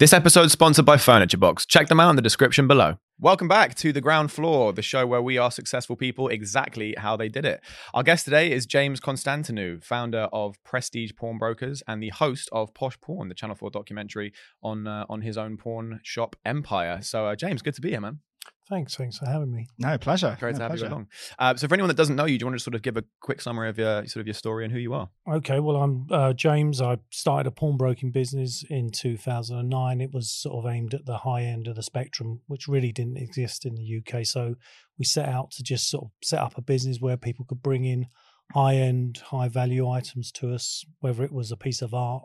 This episode is sponsored by Furniture Box. Check them out in the description below. Welcome back to The Ground Floor, the show where we are successful people exactly how they did it. Our guest today is James Constantinou, founder of Prestige Pawnbrokers and the host of Posh Pawn, the Channel 4 documentary on uh, on his own pawn shop empire. So, uh, James, good to be here, man. Thanks. Thanks for having me. No, pleasure. Great no, to have pleasure. you along. Uh, so, for anyone that doesn't know you, do you want to sort of give a quick summary of your sort of your story and who you are? Okay, well, I'm uh, James. I started a pawnbroking business in 2009. It was sort of aimed at the high end of the spectrum, which really didn't exist in the UK. So we set out to just sort of set up a business where people could bring in high end, high value items to us, whether it was a piece of art,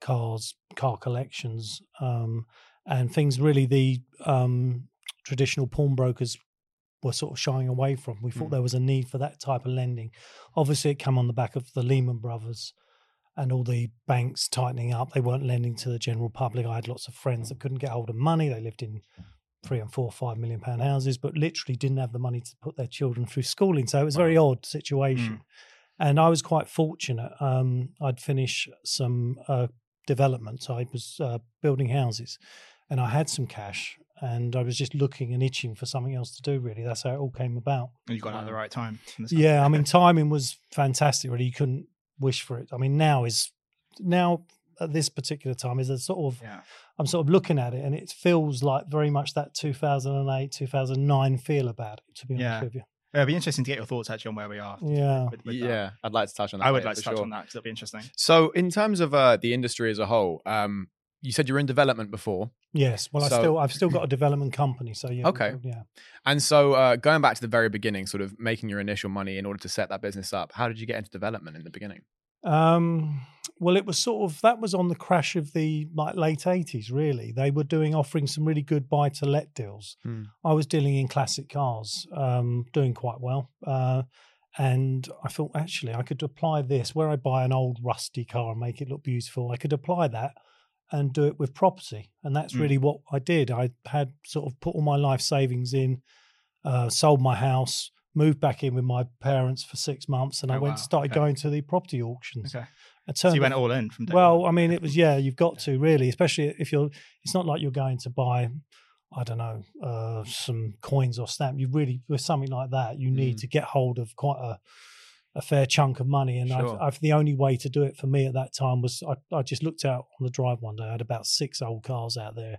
cars, car collections, um, and things really the um, traditional pawnbrokers were sort of shying away from. We thought Mm. there was a need for that type of lending. Obviously, it came on the back of the Lehman Brothers and all the banks tightening up. They weren't lending to the general public. I had lots of friends that couldn't get hold of money. They lived in three and four, five million pound houses, but literally didn't have the money to put their children through schooling. So it was a very odd situation. And I was quite fortunate. Um, I'd finish some uh, development. I was uh, building houses, and I had some cash, and I was just looking and itching for something else to do. Really, that's how it all came about. And you got out at the right time. the Yeah, I mean, timing was fantastic. Really, you couldn't wish for it. I mean, now is now at this particular time is a sort of yeah. I'm sort of looking at it, and it feels like very much that 2008, 2009 feel about it. To be honest Yeah. with you, It'd be interesting to get your thoughts actually on where we are. yeah. with- with yeah, I'd like to touch on that. I would like to touch sure. on that because it'll be interesting. So, in terms of uh, the industry as a whole, um, you said you were in development before, Yes, well, I still I've still got a development company, so yeah. Okay. yeah. and so uh, going back to the very beginning, sort of making your initial money in order to set that business up. How did you get into development in the beginning? Um, well, it was sort of that was on the crash of the like late eighties. Really, they were doing offering some really good buy to let deals. Hmm. I was dealing in classic cars, um, doing quite well, uh, and I thought actually I could apply this where I buy an old rusty car and make it look beautiful. I could apply that and do it with property, and that's Hmm. really what I did. I had sort of put all my life savings in, uh, sold my house. Moved back in with my parents for six months, and I Oh, went wow. started Okay. going to the property auctions. Okay. I So turned you went all in from day well. I mean, it was yeah. You've got to really, especially if you're. It's not like you're going to buy, I don't know, uh, some coins or stamp. You really with something like that, you need Mm. to get hold of quite a a fair chunk of money. And Sure. I've, I've the only way to do it for me at that time was I, I just looked out on the drive one day. I had about six old cars out there,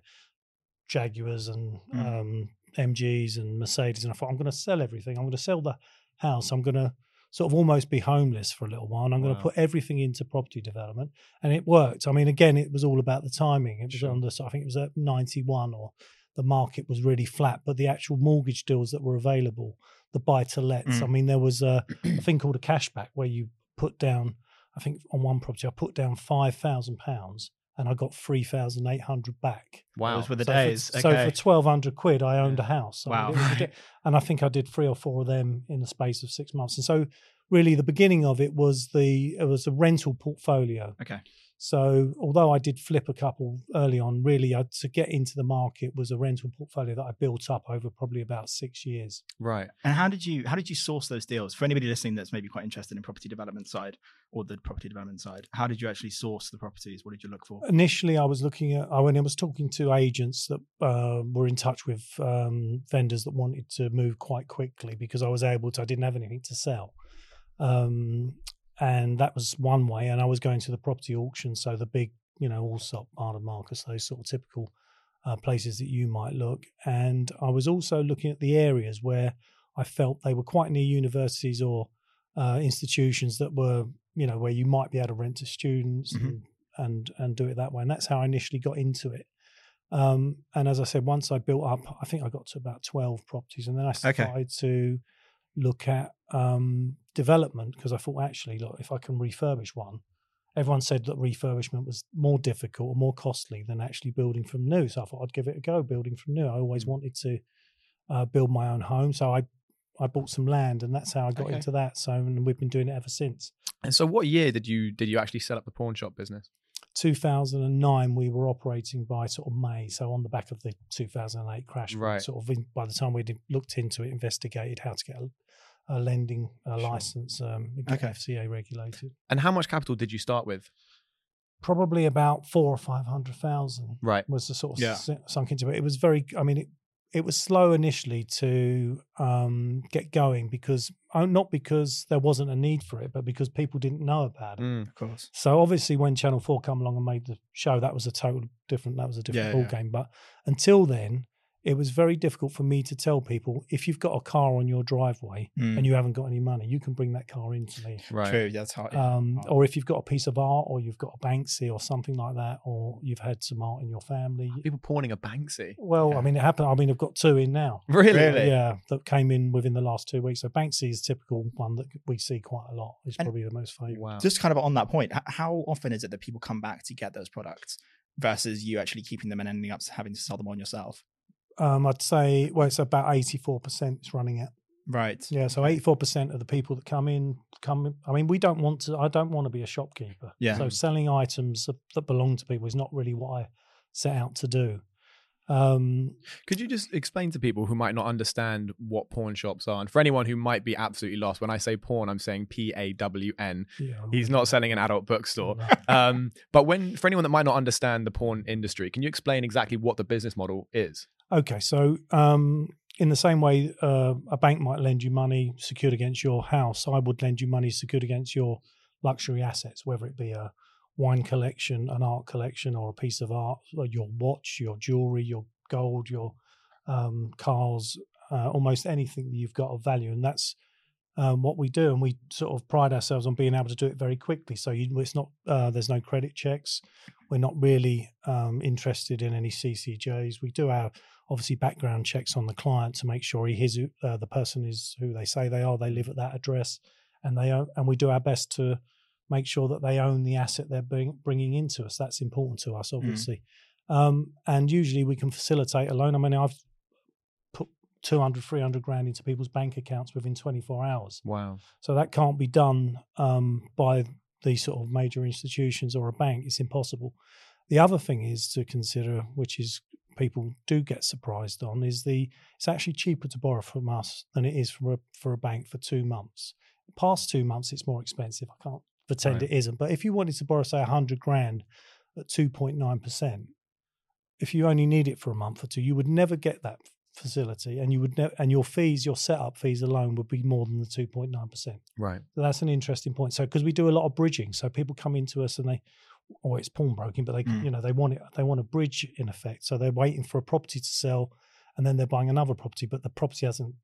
Jaguars and Mm. um, MGs and Mercedes, and I thought I'm going to sell everything. I'm going to sell the house. I'm going to sort of almost be homeless for a little while. And I'm going to put everything into property development, and it worked. I mean, again, it was all about the timing. It was Sure. on the I think it was at 91 or the market was really flat, but the actual mortgage deals that were available, the buy to lets. I Mm. mean, there was a, a thing called a cashback where you put down. I think on one property, I put down five thousand pounds, and I got three thousand eight hundred back. Wow. Those were the So days. For, So for twelve hundred quid, I owned a house. I mean, Wow. it was and I think I did three or four of them in the space of six months. And so, really, the beginning of it was the it was a rental portfolio. okay. So although I did flip a couple early on, really I, to get into the market was a rental portfolio that I built up over probably about six years. right. And how did you how did you source those deals? For anybody listening that's maybe quite interested in property development side or the property development side, how did you actually source the properties? What did you look for? Initially, I was looking at I when I was talking to agents that uh, were in touch with um, vendors that wanted to move quite quickly because I was able to. I didn't have anything to sell, um, and that was one way. And I was going to the property auction, so the big, you know, Allsop, Barnard Marcus, those sort of typical uh, places that you might look. And I was also looking at the areas where I felt they were quite near universities or uh, institutions that were, you know, where you might be able to rent to students Mhm. and, and and do it that way. And that's how I initially got into it. Um, and as I said, once I built up, I think I got to about twelve properties, and then I Okay. started to look at um, development because I thought actually, look, if I can refurbish one, everyone said that refurbishment was more difficult or more costly than actually building from new. So I thought I'd give it a go, building from new. I always Mm. wanted to uh, build my own home, so I I bought some land, and that's how I got Okay. into that. So and we've been doing it ever since. And so, what year did you did you actually set up the pawn shop business? 2009, we were operating by sort of May. So on the back of the 2008 crash, Right. sort of in, by the time we'd looked into it, investigated how to get a, a lending uh Sure. license, um, Okay. FCA regulated. And how much capital did you start with? probably about four or five hundred thousand Right. was the sort of Yeah. sunk into it. It was very, I mean, it, it was slow initially to um, get going because oh, not because there wasn't a need for it, but because people didn't know about it. Mm. Of course. So obviously, when Channel Four come along and made the show, that was a total different. That was a different Yeah, ball yeah. game. But until then, it was very difficult for me to tell people if you've got a car on your driveway Mm. and you haven't got any money, you can bring that car into me. Right. True. That's hard. Um, hard. or if you've got a piece of art, or you've got a Banksy, or something like that, or you've had some art in your family. People pawning a Banksy. Well, Yeah. I mean, it happened. I mean, I've got two in now. Really? Really? Yeah, that came in within the last two weeks. So Banksy is a typical one that we see quite a lot. It's And- probably the most favourite. Wow. Just kind of on that point, how often is it that people come back to get those products versus you actually keeping them and ending up having to sell them on yourself? Um, I'd say, well, it's about eighty-four percent is running at. Right. Yeah, so eighty-four percent of the people that come in come. in- I mean, we don't want to. I don't want to be a shopkeeper. Yeah. So selling items that, that belong to people is not really what I set out to do. Um, Could you just explain to people who might not understand what pawn shops are? And for anyone who might be absolutely lost, when I say pawn, I'm saying P A W N. yeah, He's not selling an adult bookstore. Um, but when for anyone that might not understand the pawn industry, can you explain exactly what the business model is? Okay, so um, in the same way uh, a bank might lend you money secured against your house, I would lend you money secured against your luxury assets, whether it be a wine collection, an art collection, or a piece of art, your watch, your jewelry, your gold, your um, cars, uh, almost anything that you've got of value, and that's um, what we do. And we sort of pride ourselves on being able to do it very quickly. So you, it's not uh, there's no credit checks. We're not really um, interested in any CCJs. We do our obviously background checks on the client to make sure he is who- uh, the person is who they say they are. They live at that address, and they own, and we do our best to make sure that they own the asset they're bring, bringing into us. That's important to us, obviously. Um, and usually we can facilitate a loan. I mean, I've put 200, 300 grand into people's bank accounts within 24 hours. Wow. So that can't be done um, by these sort of major institutions or a bank. It's impossible. The other thing is to consider, which is people do get surprised on, is the it's actually cheaper to borrow from us than it is for a, for a bank for two months. Past two months, it's more expensive. I can't pretend Right. it isn't. But if you wanted to borrow, say, a hundred grand at two point nine percent, if you only need it for a month or two, you would never get that facility, and you would ne- and your fees, your setup fees alone would be more than the two point nine percent. Right. So that's an interesting point. So because we do a lot of bridging, so people come into us and they, or it's pawnbroking, but they Mm. you know they want it, they want a bridge in effect. So they're waiting for a property to sell, and then they're buying another property, but the property hasn't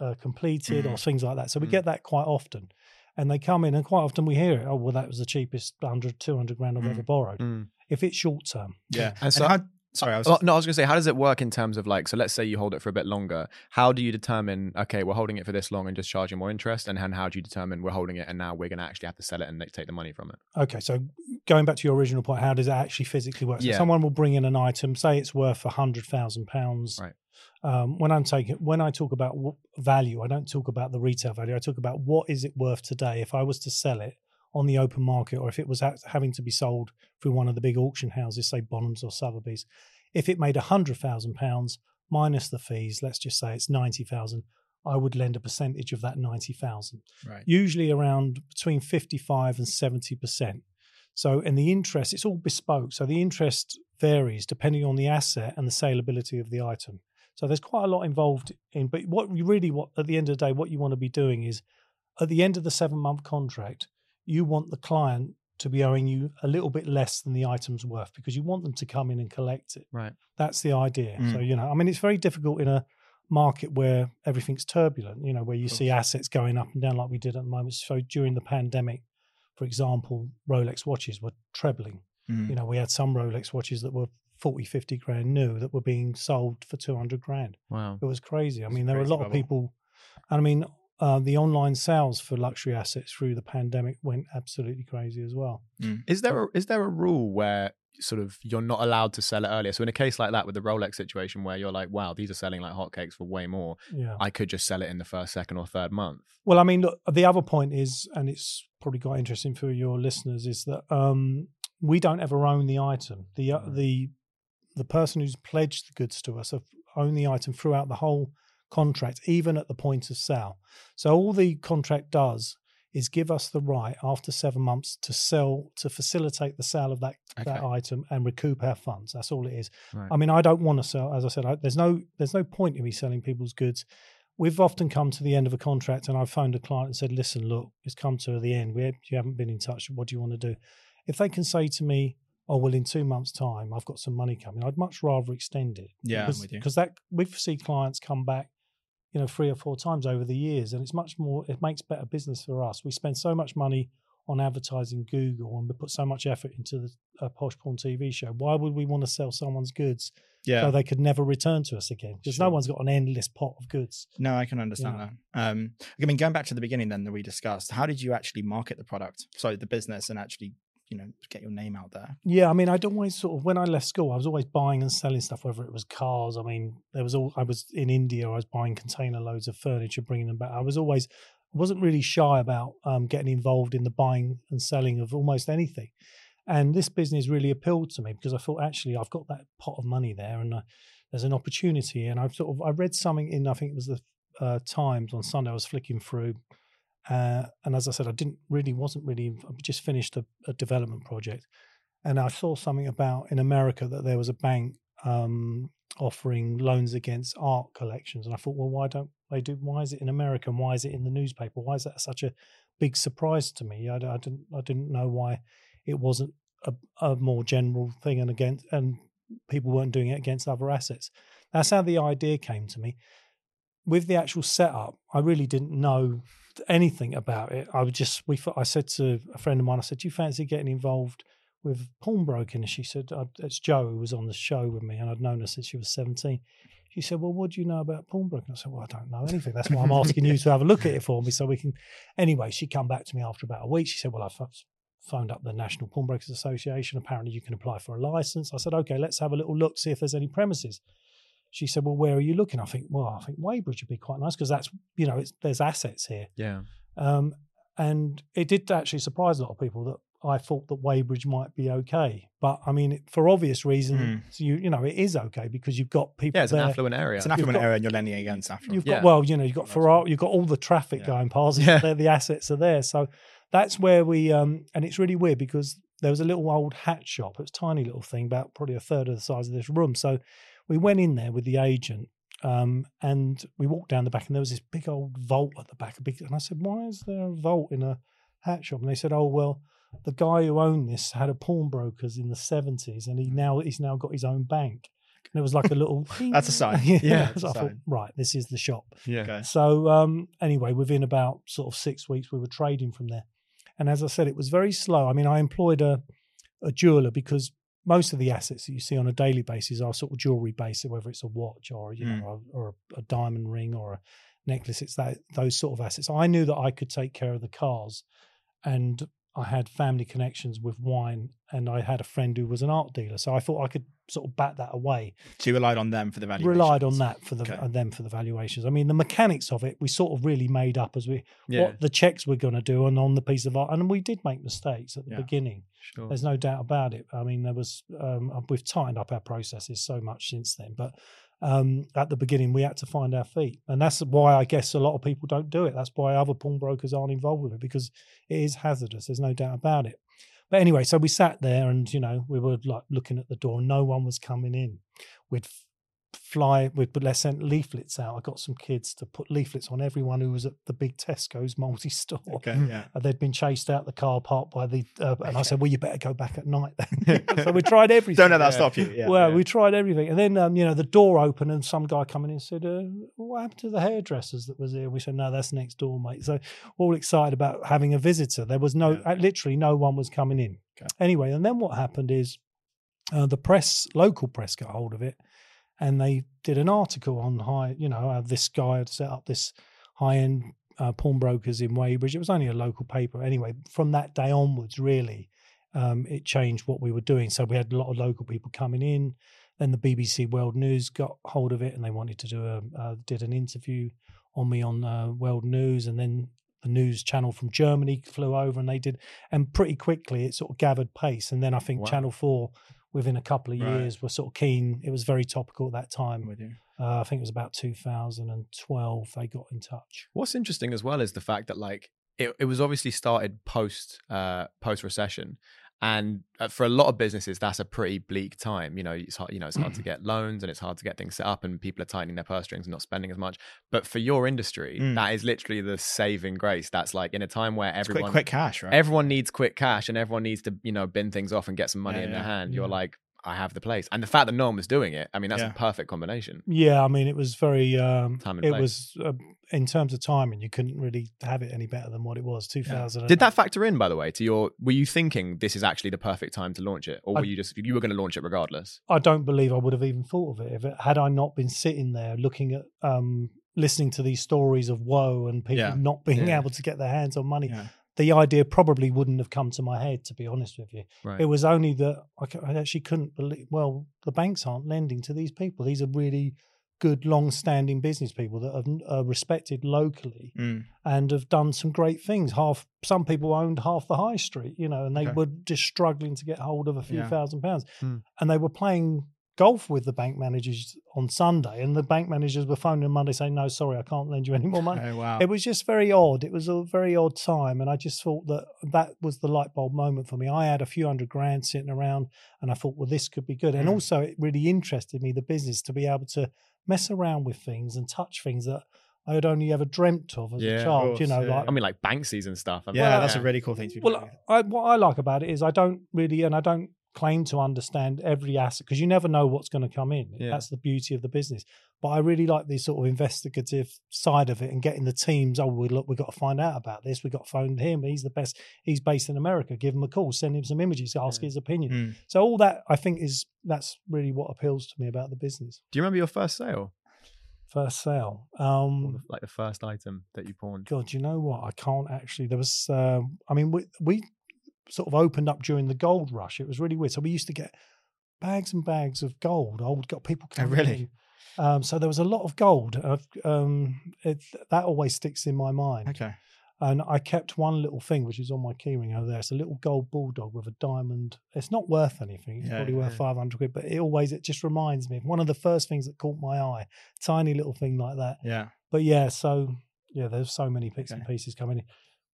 uh, completed or things like that. So we Mm. get that quite often. And they come in, and quite often we hear it. Oh, well, that was the cheapest 100, 200 grand I've Mm. ever borrowed. Mm. If it's short term, Yeah. And so- how, sorry, I was no, I was going to say, how does it work in terms of like, so let's say you hold it for a bit longer. How do you determine, okay, we're holding it for this long and just charging more interest? And then how do you determine we're holding it and now we're going to actually have to sell it and take the money from it? Okay, so going back to your original point, how does it actually physically work? So Yeah. someone will bring in an item, say it's worth a hundred thousand pounds. Right. Um, when I'm taking, when I talk about value, I don't talk about the retail value. I talk about what is it worth today. If I was to sell it on the open market, or if it was having to be sold through one of the big auction houses, say Bonhams or Sotheby's, if it made a hundred thousand pounds minus the fees, let's just say it's ninety thousand, I would lend a percentage of that ninety thousand right. usually around between 55 and 70%. So, and the interest, it's all bespoke. So the interest varies depending on the asset and the saleability of the item. So there's quite a lot involved in, but what you really what at the end of the day, what you want to be doing is at the end of the seven month contract, you want the client to be owing you a little bit less than the item's worth because you want them to come in and collect it. Right. That's the idea. Mm. So, you know, I mean, it's very difficult in a market where everything's turbulent, you know, where you see assets going up and down like we did at the moment. So during the pandemic, for example, Rolex watches were trebling. Mm. You know, we had some Rolex watches that were 40, 50 grand new that were being sold for 200 grand. Wow. It was crazy. I mean, there were a lot bubble. of people, and I mean, uh, the online sales for luxury assets through the pandemic went absolutely crazy as well. Is there a, is there a rule where sort of you're not allowed to sell it earlier? So in a case like that with the Rolex situation where you're like, wow, these are selling like hotcakes for way more, Yeah. I could just sell it in the first, second, or third month. Well, I mean, look, the other point is, and it's probably quite interesting for your listeners, is that um, we don't ever own the item. The uh, Right. the the person who's pledged the goods to us have owned the item throughout the whole contract, even at the point of sale. So all the contract does is give us the right after seven months to sell to facilitate the sale of that that item and recoup our funds. That's all it is. Right. I mean, I don't want to sell. As I said, I, there's no there's no point in me selling people's goods. We've often come to the end of a contract, and I've phoned a client and said, "Listen, look, it's come to the end. We you haven't been in touch. What do you want to do?" If they can say to me, "Oh, well, in two months' time, I've got some money coming," I'd much rather extend it. Yeah, because, because that we've seen clients come back, you know, three or four times over the years, and it's much more. It makes better business for us. We spend so much money on advertising Google, and we put so much effort into the uh, Posh Pawn TV show. Why would we want to sell someone's goods Yeah. so they could never return to us again? Because no one's got an endless pot of goods. No, I can understand Yeah. that. Um, I mean, going back to the beginning then that we discussed, how did you actually market the product? So the business and actually, you know, get your name out there. Yeah, I mean, I'd always sort of when I left school, I was always buying and selling stuff, whether it was cars. I mean, there was all I was in India. I was buying container loads of furniture, bringing them back. I was always I wasn't really shy about um, getting involved in the buying and selling of almost anything. And this business really appealed to me because I thought actually I've got that pot of money there, and uh, there's an opportunity. And I've sort of I read something in I think it was the uh, Times on Sunday. I was flicking through, uh, and as I said, I didn't really wasn't really I just finished a, a development project, and I saw something about in America that there was a bank um, offering loans against art collections, and I thought, well, why don't they do? Why is it in America? And why is it in the newspaper? Why is that such a big surprise to me? I, I didn't I didn't know why it wasn't a, a more general thing and against and people weren't doing it against other assets. That's how the idea came to me. With the actual setup, I really didn't know anything about it. I would just we I said to a friend of mine, I said, "Do you fancy getting involved with pawnbroking?" And she said, uh, "It's Joe who was on the show with me, and I'd known her since she was 17." She said, "Well, what do you know about pawnbroking?" I said, "Well, I don't know anything. That's why I'm asking you to have a look at it for me, so we can." Anyway, she come back to me after about a week. She said, "Well, I've phoned up the National Pawnbrokers Association. Apparently, you can apply for a license." I said, "Okay, let's have a little look, see if there's any premises." She said, "Well, where are you looking?" I think, "Well, I think Weybridge would be quite nice because that's you know, it's, there's assets here." Yeah. Um, and it did actually surprise a lot of people that I thought that Weybridge might be okay. But I mean, for obvious reasons, you you know, it is okay because you've got people Yeah, it's an affluent area. It's an affluent got- area and you're lending against affluent. You've Yeah. got well, you know, you've got That's Ferrari, you've got all the traffic Yeah. going past. Yeah. The, the assets are there, so that's where we. um And it's really weird because there was a little old hat shop. It was a tiny little thing, about probably a third of the size of this room. So we went in there with the agent, um, and we walked down the back, and there was this big old vault at the back. A big, and I said, "Why is there a vault in a hat shop?" And they said, "Oh well." The guy who owned this had a pawnbrokers in the seventies, and he now he's now got his own bank. And it was like a little. That's a sign. yeah, Yeah, so it's a I thought, right, this is the shop. yeah. Okay. So um, anyway, within about sort of six weeks, we were trading from there. And as I said, it was very slow. I mean, I employed a, a jeweler because most of the assets that you see on a daily basis are sort of jewelry based, whether it's a watch or you Mm. know, or, a diamond ring or a necklace. It's that those sort of assets. I knew that I could take care of the cars, and I had family connections with wine, and I had a friend who was an art dealer, so I thought I could sort of bat that away So you relied on them for the value. relied on that for the Okay. uh, them for the valuations. I mean, the mechanics of it we sort of really made up as we Yeah. what the checks we're going to do and on the piece of art, and we did make mistakes at the Yeah. beginning. Sure. There's no doubt about it. I mean, there was um, we've tightened up our processes so much since then, but um, at the beginning we had to find our feet, and that's why I guess a lot of people don't do it. That's why other pawnbrokers aren't involved with it because it is hazardous. There's no doubt about it. But anyway, so we sat there and you know we were like looking at the door, no one was coming in. We'd fly, we'd but let's send leaflets out. I got some kids to put leaflets on everyone who was at the big Tesco's multi-store. Okay. Yeah. Uh, They'd been chased out the car park by the, uh, and I said, "Well, you better go back at night." Then. so we tried everything. Don't let that Yeah. stop you. Yeah. well, yeah. we tried everything, and then um, you know the door opened, and some guy coming in said, uh, "What happened to the hairdressers that was here?" We said, "No, that's next door, mate." So all excited about having a visitor. There was no, Yeah. uh, literally, no one was coming in. Okay. Anyway, and then what happened is uh, the press, local press, got hold of it, and they did an article on high. You know, uh, this guy had set up this high-end uh, pawnbrokers in Weybridge. It was only a local paper. Anyway, from that day onwards, really, um, it changed what we were doing. So we had a lot of local people coming in. Then the BBC World News got hold of it, and they wanted to do a uh, did an interview on me on uh, World News, and then the news channel from Germany flew over, and they did, and pretty quickly it sort of gathered pace. And then I think Wow. Channel Four, within a couple of Right. years, were sort of keen. It was very topical at that time. with you. Uh, I think it was about 2012 they got in touch. What's interesting as well is the fact that like it, it was obviously started post uh, post recession, and uh, for a lot of businesses, that's a pretty bleak time. You know, it's hard, you know it's hard to get loans and it's hard to get things set up, and people are tightening their purse strings and not spending as much. But for your industry, Mm. that is literally the saving grace. That's like in a time where everyone quick, quick cash, right? everyone needs quick cash and everyone needs to you know bin things off and get some money Yeah, in their yeah. hand. You're Yeah. like, I have the place, and the fact that no one was doing it. I mean, that's Yeah. a perfect combination. Yeah, I mean, it was very. Um, Time and it place. was uh, in terms of timing, you couldn't really have it any better than what it was. Two thousand. Did that factor in, by the way, to your? Were you thinking this is actually the perfect time to launch it, or I- were you just you were going to launch it regardless? I don't believe I would have even thought of it if it had I not been sitting there looking at, um, listening to these stories of woe and people Yeah. not being Yeah. able to get their hands on money. Yeah. The idea probably wouldn't have come to my head, to be honest with you. Right. It was only that I, actually couldn't believe. Well, the banks aren't lending to these people. These are really good, long-standing business people that are respected locally Mm. and have done some great things. Half some people owned half the high street, you know, and they Okay. were just struggling to get hold of a few Yeah. thousand pounds. Hmm. And they were playing golf with the bank managers on Sunday, and the bank managers were phoning them Monday saying, "No, sorry, I can't lend you any more money." Oh wow. It was just very odd. It was a very odd time, and I just thought that that was the light bulb moment for me. I had a few hundred grand sitting around, and I thought, well, this could be good. And Mm. also, it really interested me the business to be able to mess around with things and touch things that I had only ever dreamt of as Yeah, a of child. you know, yeah. like I mean, like Banksies and stuff. I mean, yeah, well, that's yeah. a really cool thing to be. well. I, what I like about it is I don't really, and I don't claim to understand every asset because you never know what's going to come in. Yeah. That's the beauty of the business. But I really like the sort of investigative side of it and getting the teams. Oh, we look, we've got to find out about this. We've got to phone him. He's the best. He's based in America. Give him a call. Send him some images. Ask Yeah. his opinion. Mm. So all that I think is that's really what appeals to me about the business. Do you remember your first sale, First sale. Um, like the first item that you pawned? God, you know what? I can't actually. There was, um, I mean, we, we sort of opened up during the gold rush. It was really weird. So we used to get bags and bags of gold. Old got people coming. Oh, really? in. Um, so there was a lot of gold. Uh, um, it, that always sticks in my mind. Okay. And I kept one little thing, which is on my keyring over there. It's a little gold bulldog with a diamond. It's not worth anything. It's Yeah, probably worth yeah. 500 quid, but it always, it just reminds me of one of the first things that caught my eye. Tiny little thing like that Yeah. but yeah, so yeah, there's so many bits and pieces coming in.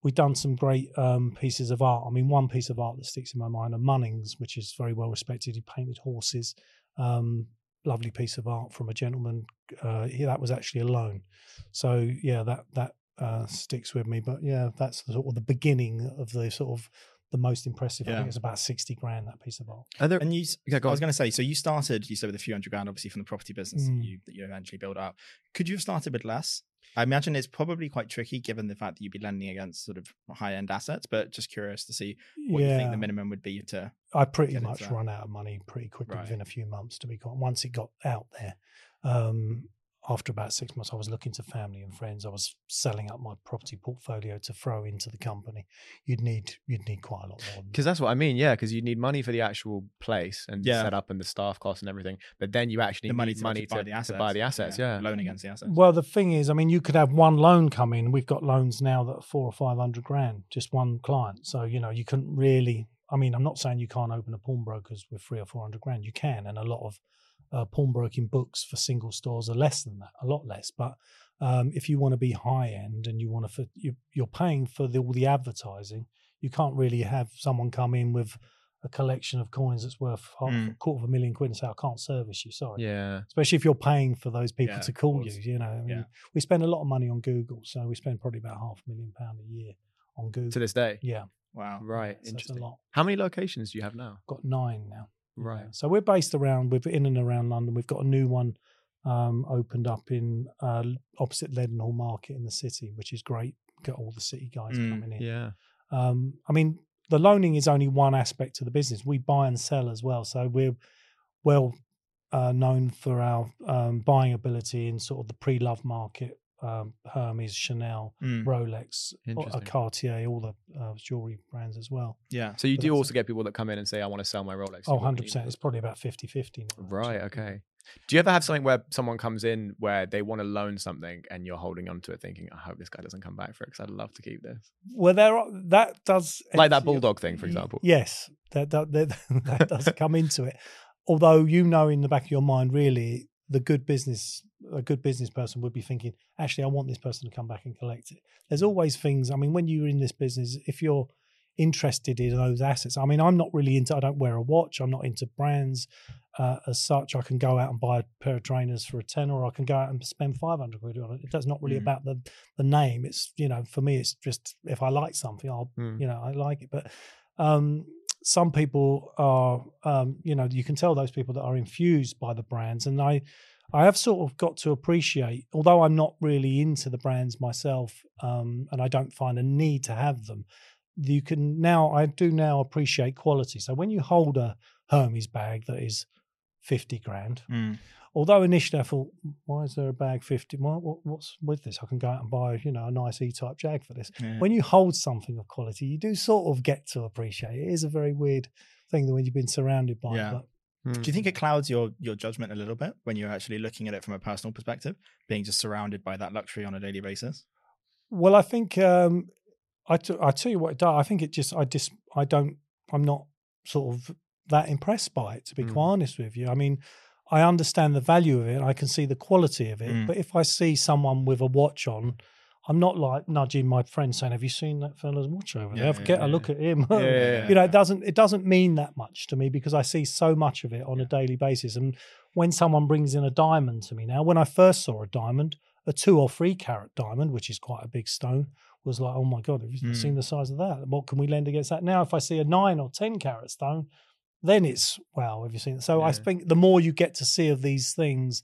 We've done some great um, pieces of art. I mean, one piece of art that sticks in my mind are Munnings, which is very well respected. He painted horses. Um, lovely piece of art from a gentleman. Uh, that was actually a loan. So yeah, that that uh, sticks with me. But yeah, that's the sort of the beginning of the sort of the most impressive. I think it's about sixty grand that piece of art. Are there, And you, s- Yeah, go I was going to say, so you started, you said with a few hundred grand, obviously from the property business Mm. that, you, that you eventually built up. Could you have started with less? I imagine it's probably quite tricky given the fact that you'd be lending against sort of high end assets, but just curious to see what you think the minimum would be to. I pretty much run out of money pretty quickly Right. within a few months. To be quite, once it got out there, um, after about six months, I was looking to family and friends. I was selling up my property portfolio to throw into the company. You'd need you'd need quite a lot more. Than Because that's what I mean, yeah. Because you need money for the actual place and Yeah. set up and the staff costs and everything, but then you actually The money need to, money actually buy to, the to assets. buy the assets. Yeah, Loan against the assets. Well, the thing is, I mean, you could have one loan come in. We've got loans now that are four or five hundred grand, just one client. So you know, you couldn't really. I mean, I'm not saying you can't open a pawnbrokers with three or four hundred grand. You can, and a lot of uh, pawnbroking books for single stores are less than that, a lot less. But um, if you want to be high end and you want to, you, you're paying for the, all the advertising. You can't really have someone come in with a collection of coins that's worth half, Mm. a quarter of a million quid and say, "I can't service you." Sorry yeah. especially if you're paying for those people Yeah, to call you. You know, I mean, Yeah. we spend a lot of money on Google, so we spend probably about half a million pound a year on Google. To this day, yeah, Wow. right? so that's a Interesting. lot. How many locations do you have now? Got nine now. Right. Yeah. So we're based around, we're in and around London. We've got a new one um, opened up in uh, opposite Leadenhall Market in the city, which is great. Got all the city guys Mm, coming in. Yeah. Um, I mean, the loaning is only one aspect to the business. We buy and sell as well. So we're well uh, known for our um, buying ability in sort of the pre-love market. Um, Hermes, Chanel, Mm, Rolex, Interesting. Cartier, all the uh, jewelry brands as well. yeah. So you But do also get people that come in and say, "I want to sell my Rolex." Oh, 100%. even- It's probably about 50-50 Right. actually. Okay. Do you ever have something where someone comes in where they want to loan something and you're holding on to it, thinking, "I hope this guy doesn't come back for it because I'd love to keep this." Well, there are, that does Like that bulldog thing, for example. Yes, that that, that, that does come into it. Although you know in the back of your mind, really, the good business a good business person would be thinking, actually, I want this person to come back and collect it. There's always things. I mean, when you're in this business, if you're interested in those assets, I mean, I'm not really into. I don't wear a watch. I'm not into brands uh, as such. I can go out and buy a pair of trainers for a ten, or I can go out and spend five hundred quid on it. That's not really Mm. about the the name. It's you know, for me, it's just if I like something, I'll Mm. you know, I like it. But um, some people are, um, you know, you can tell those people that are infused by the brands, and I, I have sort of got to appreciate, although I'm not really into the brands myself, um, and I don't find a need to have them. You can now, I do now appreciate quality. So when you hold a Hermes bag that is fifty grand, Mm. Although initially I thought, why is there a bag fifty? What, what, what's with this? I can go out and buy, you know, a nice E-type jag for this Yeah. when you hold something of quality, you do sort of get to appreciate it. It is a very weird thing that when you've been surrounded by Yeah. it. But Hmm. Do you think it clouds your your judgment a little bit when you're actually looking at it from a personal perspective, being just surrounded by that luxury on a daily basis? well, I think um, I t- I tell you what it does. I think it just I just I don't I'm not sort of that impressed by it to be Mm. quite honest with you. I mean, I understand the value of it. I can see the quality of it. Mm. But if I see someone with a watch on. I'm not like nudging my friend saying, "Have you seen that fella's watch over there? Yeah, Get yeah, a look yeah. at him." You know it doesn't it doesn't mean that much to me because i see so much of it on a daily basis and when someone brings in a diamond to me now when i first saw a diamond a two or three carat diamond which is quite a big stone was like oh my god have you Mm. seen the size of that what can we lend against that now if i see a nine or ten carat stone then it's wow have you seen it so i think the more you get to see of these things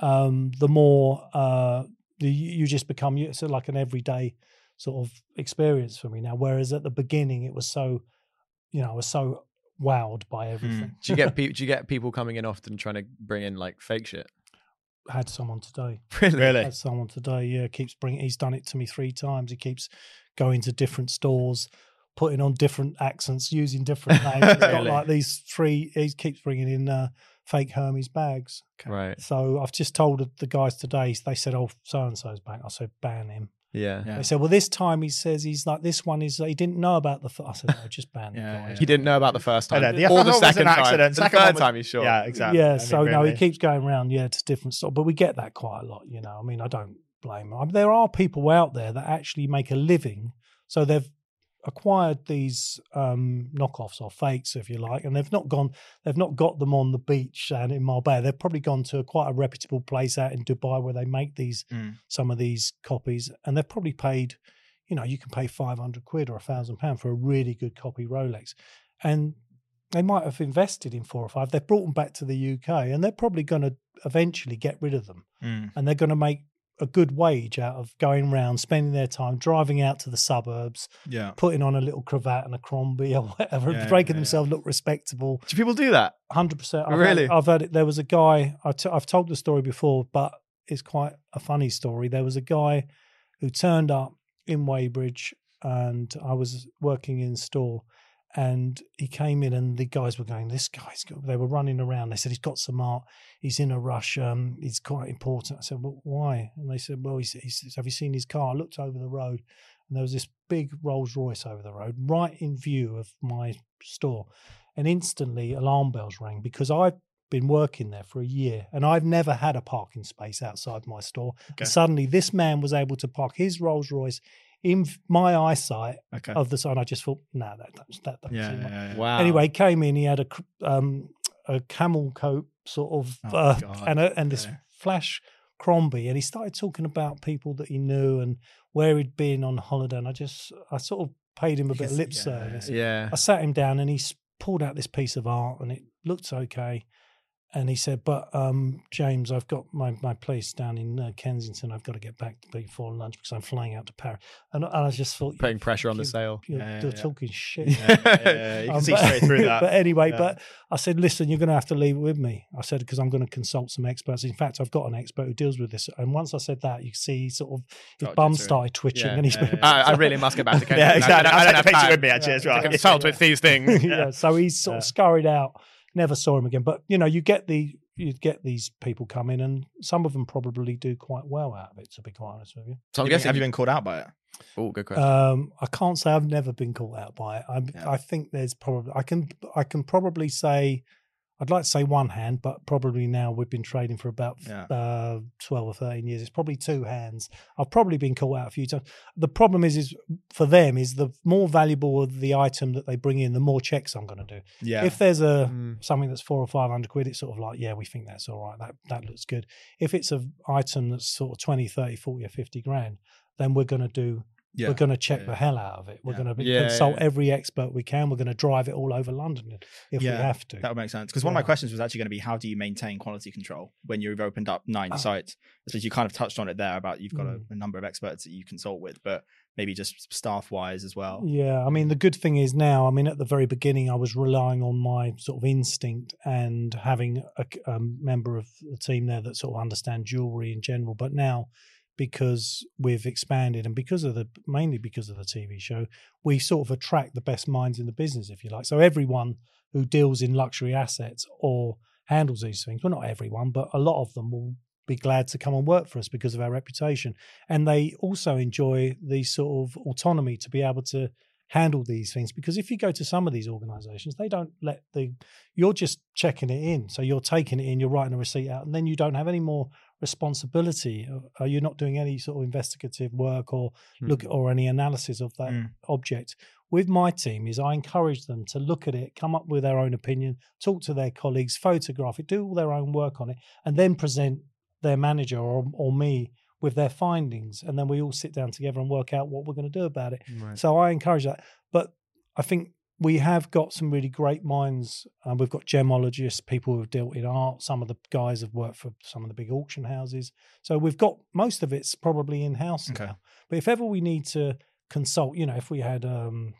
um the more uh the, you just become it's like an everyday sort of experience for me now whereas at the beginning it was so you know, I was so wowed by everything. Do you get pe- do you get people coming in often trying to bring in like fake shit? had someone today. Really? Really? Had someone today. Yeah, keeps bringing. He's done it to me three times. He keeps going to different stores, putting on different accents, using different names. He's got Really? like these three. He keeps bringing in uh, fake Hermes bags. Right. So I've just told the guys today. They said, "Oh, so and so's back." I said, "Ban him." Yeah. Yeah. They said, "Well, this time he says he's like this one is he didn't know about the." F-. I said, "No, just ban the guy." yeah. He didn't know about the first time. know, the or the one was an second time. accident. The Second third was- time he's sure. Yeah, exactly. I Yeah, mean, so no, he keeps going around, yeah, to different stuff. But we get that quite a lot, you know. I mean, I don't blame him. I mean, there are people out there that actually make a living. So they've acquired these um, knockoffs or fakes, if you like, and they've not gone, they've not got them on the beach and in Marbella. They've probably gone to quite a reputable place out in Dubai where they make these Mm. some of these copies, and they've probably paid, you know, you can pay five hundred quid or a thousand pound for a really good copy Rolex, and they might have invested in four or five. They've brought them back to the UK, and they're probably going to eventually get rid of them, Mm. and they're going to make a good wage out of going around, spending their time driving out to the suburbs, Yeah. putting on a little cravat and a Crombie or whatever, Yeah, making yeah, yeah. themselves look respectable Do people do that? hundred percent. Really? I've heard it. There was a guy. I t- I've told the story before, but it's quite a funny story. There was a guy who turned up in Weybridge, and I was working in store, and he came in, and the guys were going, "This guy's." Got, they were running around. They said he's got some art. He's in a rush. Um, he's quite important. I said, "Well, why?" And they said, "Well, he said, he says, have you seen his car?" I looked over the road, and there was this big Rolls Royce over the road, right in view of my store. And instantly, alarm bells rang because I've been working there for a year and I've never had a parking space outside my store. Okay. And suddenly, this man was able to park his Rolls Royce in my eyesight Okay. of the sign. I just thought, no, that don't, that don't yeah, seem yeah, yeah, yeah. Wow. Anyway, he came in. He had a um, a camel coat sort of Oh, uh, and a, and this Okay. flash Crombie, and he started talking about people that he knew and where he'd been on holiday. And I just I sort of paid him a bit of lip yeah, service. Yeah. I sat him down and he pulled out this piece of art and it looked okay. And he said, "But um, James, I've got my, my place down in uh, Kensington. I've got to get back before lunch because I'm flying out to Paris." And, and I just thought, Putting pressure on the sale. You're, Yeah, you're yeah. talking shit. Yeah, yeah, yeah, You can Um, see but- straight through that. but anyway, Yeah. but I said, listen, you're going to have to leave it with me. I said because I'm going to consult some experts. In fact, I've got an expert who deals with this. And once I said that, you see, sort of his Got bum started twitching, Yeah, and he's yeah, yeah. I, I really must get back to Kensington. yeah, I exactly. don't- I I don't had to have take you time with me actually as well. to consult with these things. yeah. So he's sort of Yeah. scurried out. Never saw him again. But you know, you get the you get these people come in, and some of them probably do quite well out of it. To be quite honest with you, So I'm Have you been- guessing. have you been called out by it? oh, good question. um, I can't say I've never been caught out by it. I, Yeah. I think there's probably I can I can probably say I'd like to say one hand, but probably now we've been trading for about Yeah. uh, 12 or 13 years. It's probably two hands. I've probably been caught out a few times. The problem is, is for them is the more valuable the item that they bring in, the more checks I'm going to do. Yeah. If there's a Mm. something that's four or five hundred quid, it's sort of like, yeah, we think that's all right. That that looks good. If it's an item that's sort of 20, 30, 40 or 50 grand, then we're going to do, yeah. we're going to check yeah. the hell out of it. We're Yeah. going to Yeah, consult yeah. every expert we can. We're going to drive it all over London if Yeah, we have to. That would make sense. Because one of my questions was actually going to be how do you maintain quality control when you've opened up nine Ah. sites? Especially you kind of touched on it there about you've got Mm. a, a number of experts that you consult with, but maybe just staff wise as well. Yeah, I mean, the good thing is now, I mean, at the very beginning, I was relying on my sort of instinct and having a member of the team there that sort of understand jewelry in general. But now, because we've expanded and because of the mainly because of the TV show, we sort of attract the best minds in the business, if you like. So everyone who deals in luxury assets or handles these things, well, not everyone, but a lot of them will be glad to come and work for us because of our reputation. And they also enjoy the sort of autonomy to be able to handle these things because if you go to some of these organizations they don't let the you're just checking it in. So you're taking it in you're writing a receipt out and then you don't have any more responsibility. Uh, uh, Are you not doing any sort of investigative work or look hmm. or any analysis of that Mm. object. With my team is i encourage them to look at it come up with their own opinion talk to their colleagues photograph it do all their own work on it and then present their manager or, or me with their findings and then we all sit down together and work out what we're going to do about it Right. so I encourage that. But I think we have got some really great minds. Um, we've got gemologists, people who have dealt in art. Some of the guys have worked for some of the big auction houses. So we've got most of it's probably in house Okay. now. But if ever we need to consult, you know, if we had um,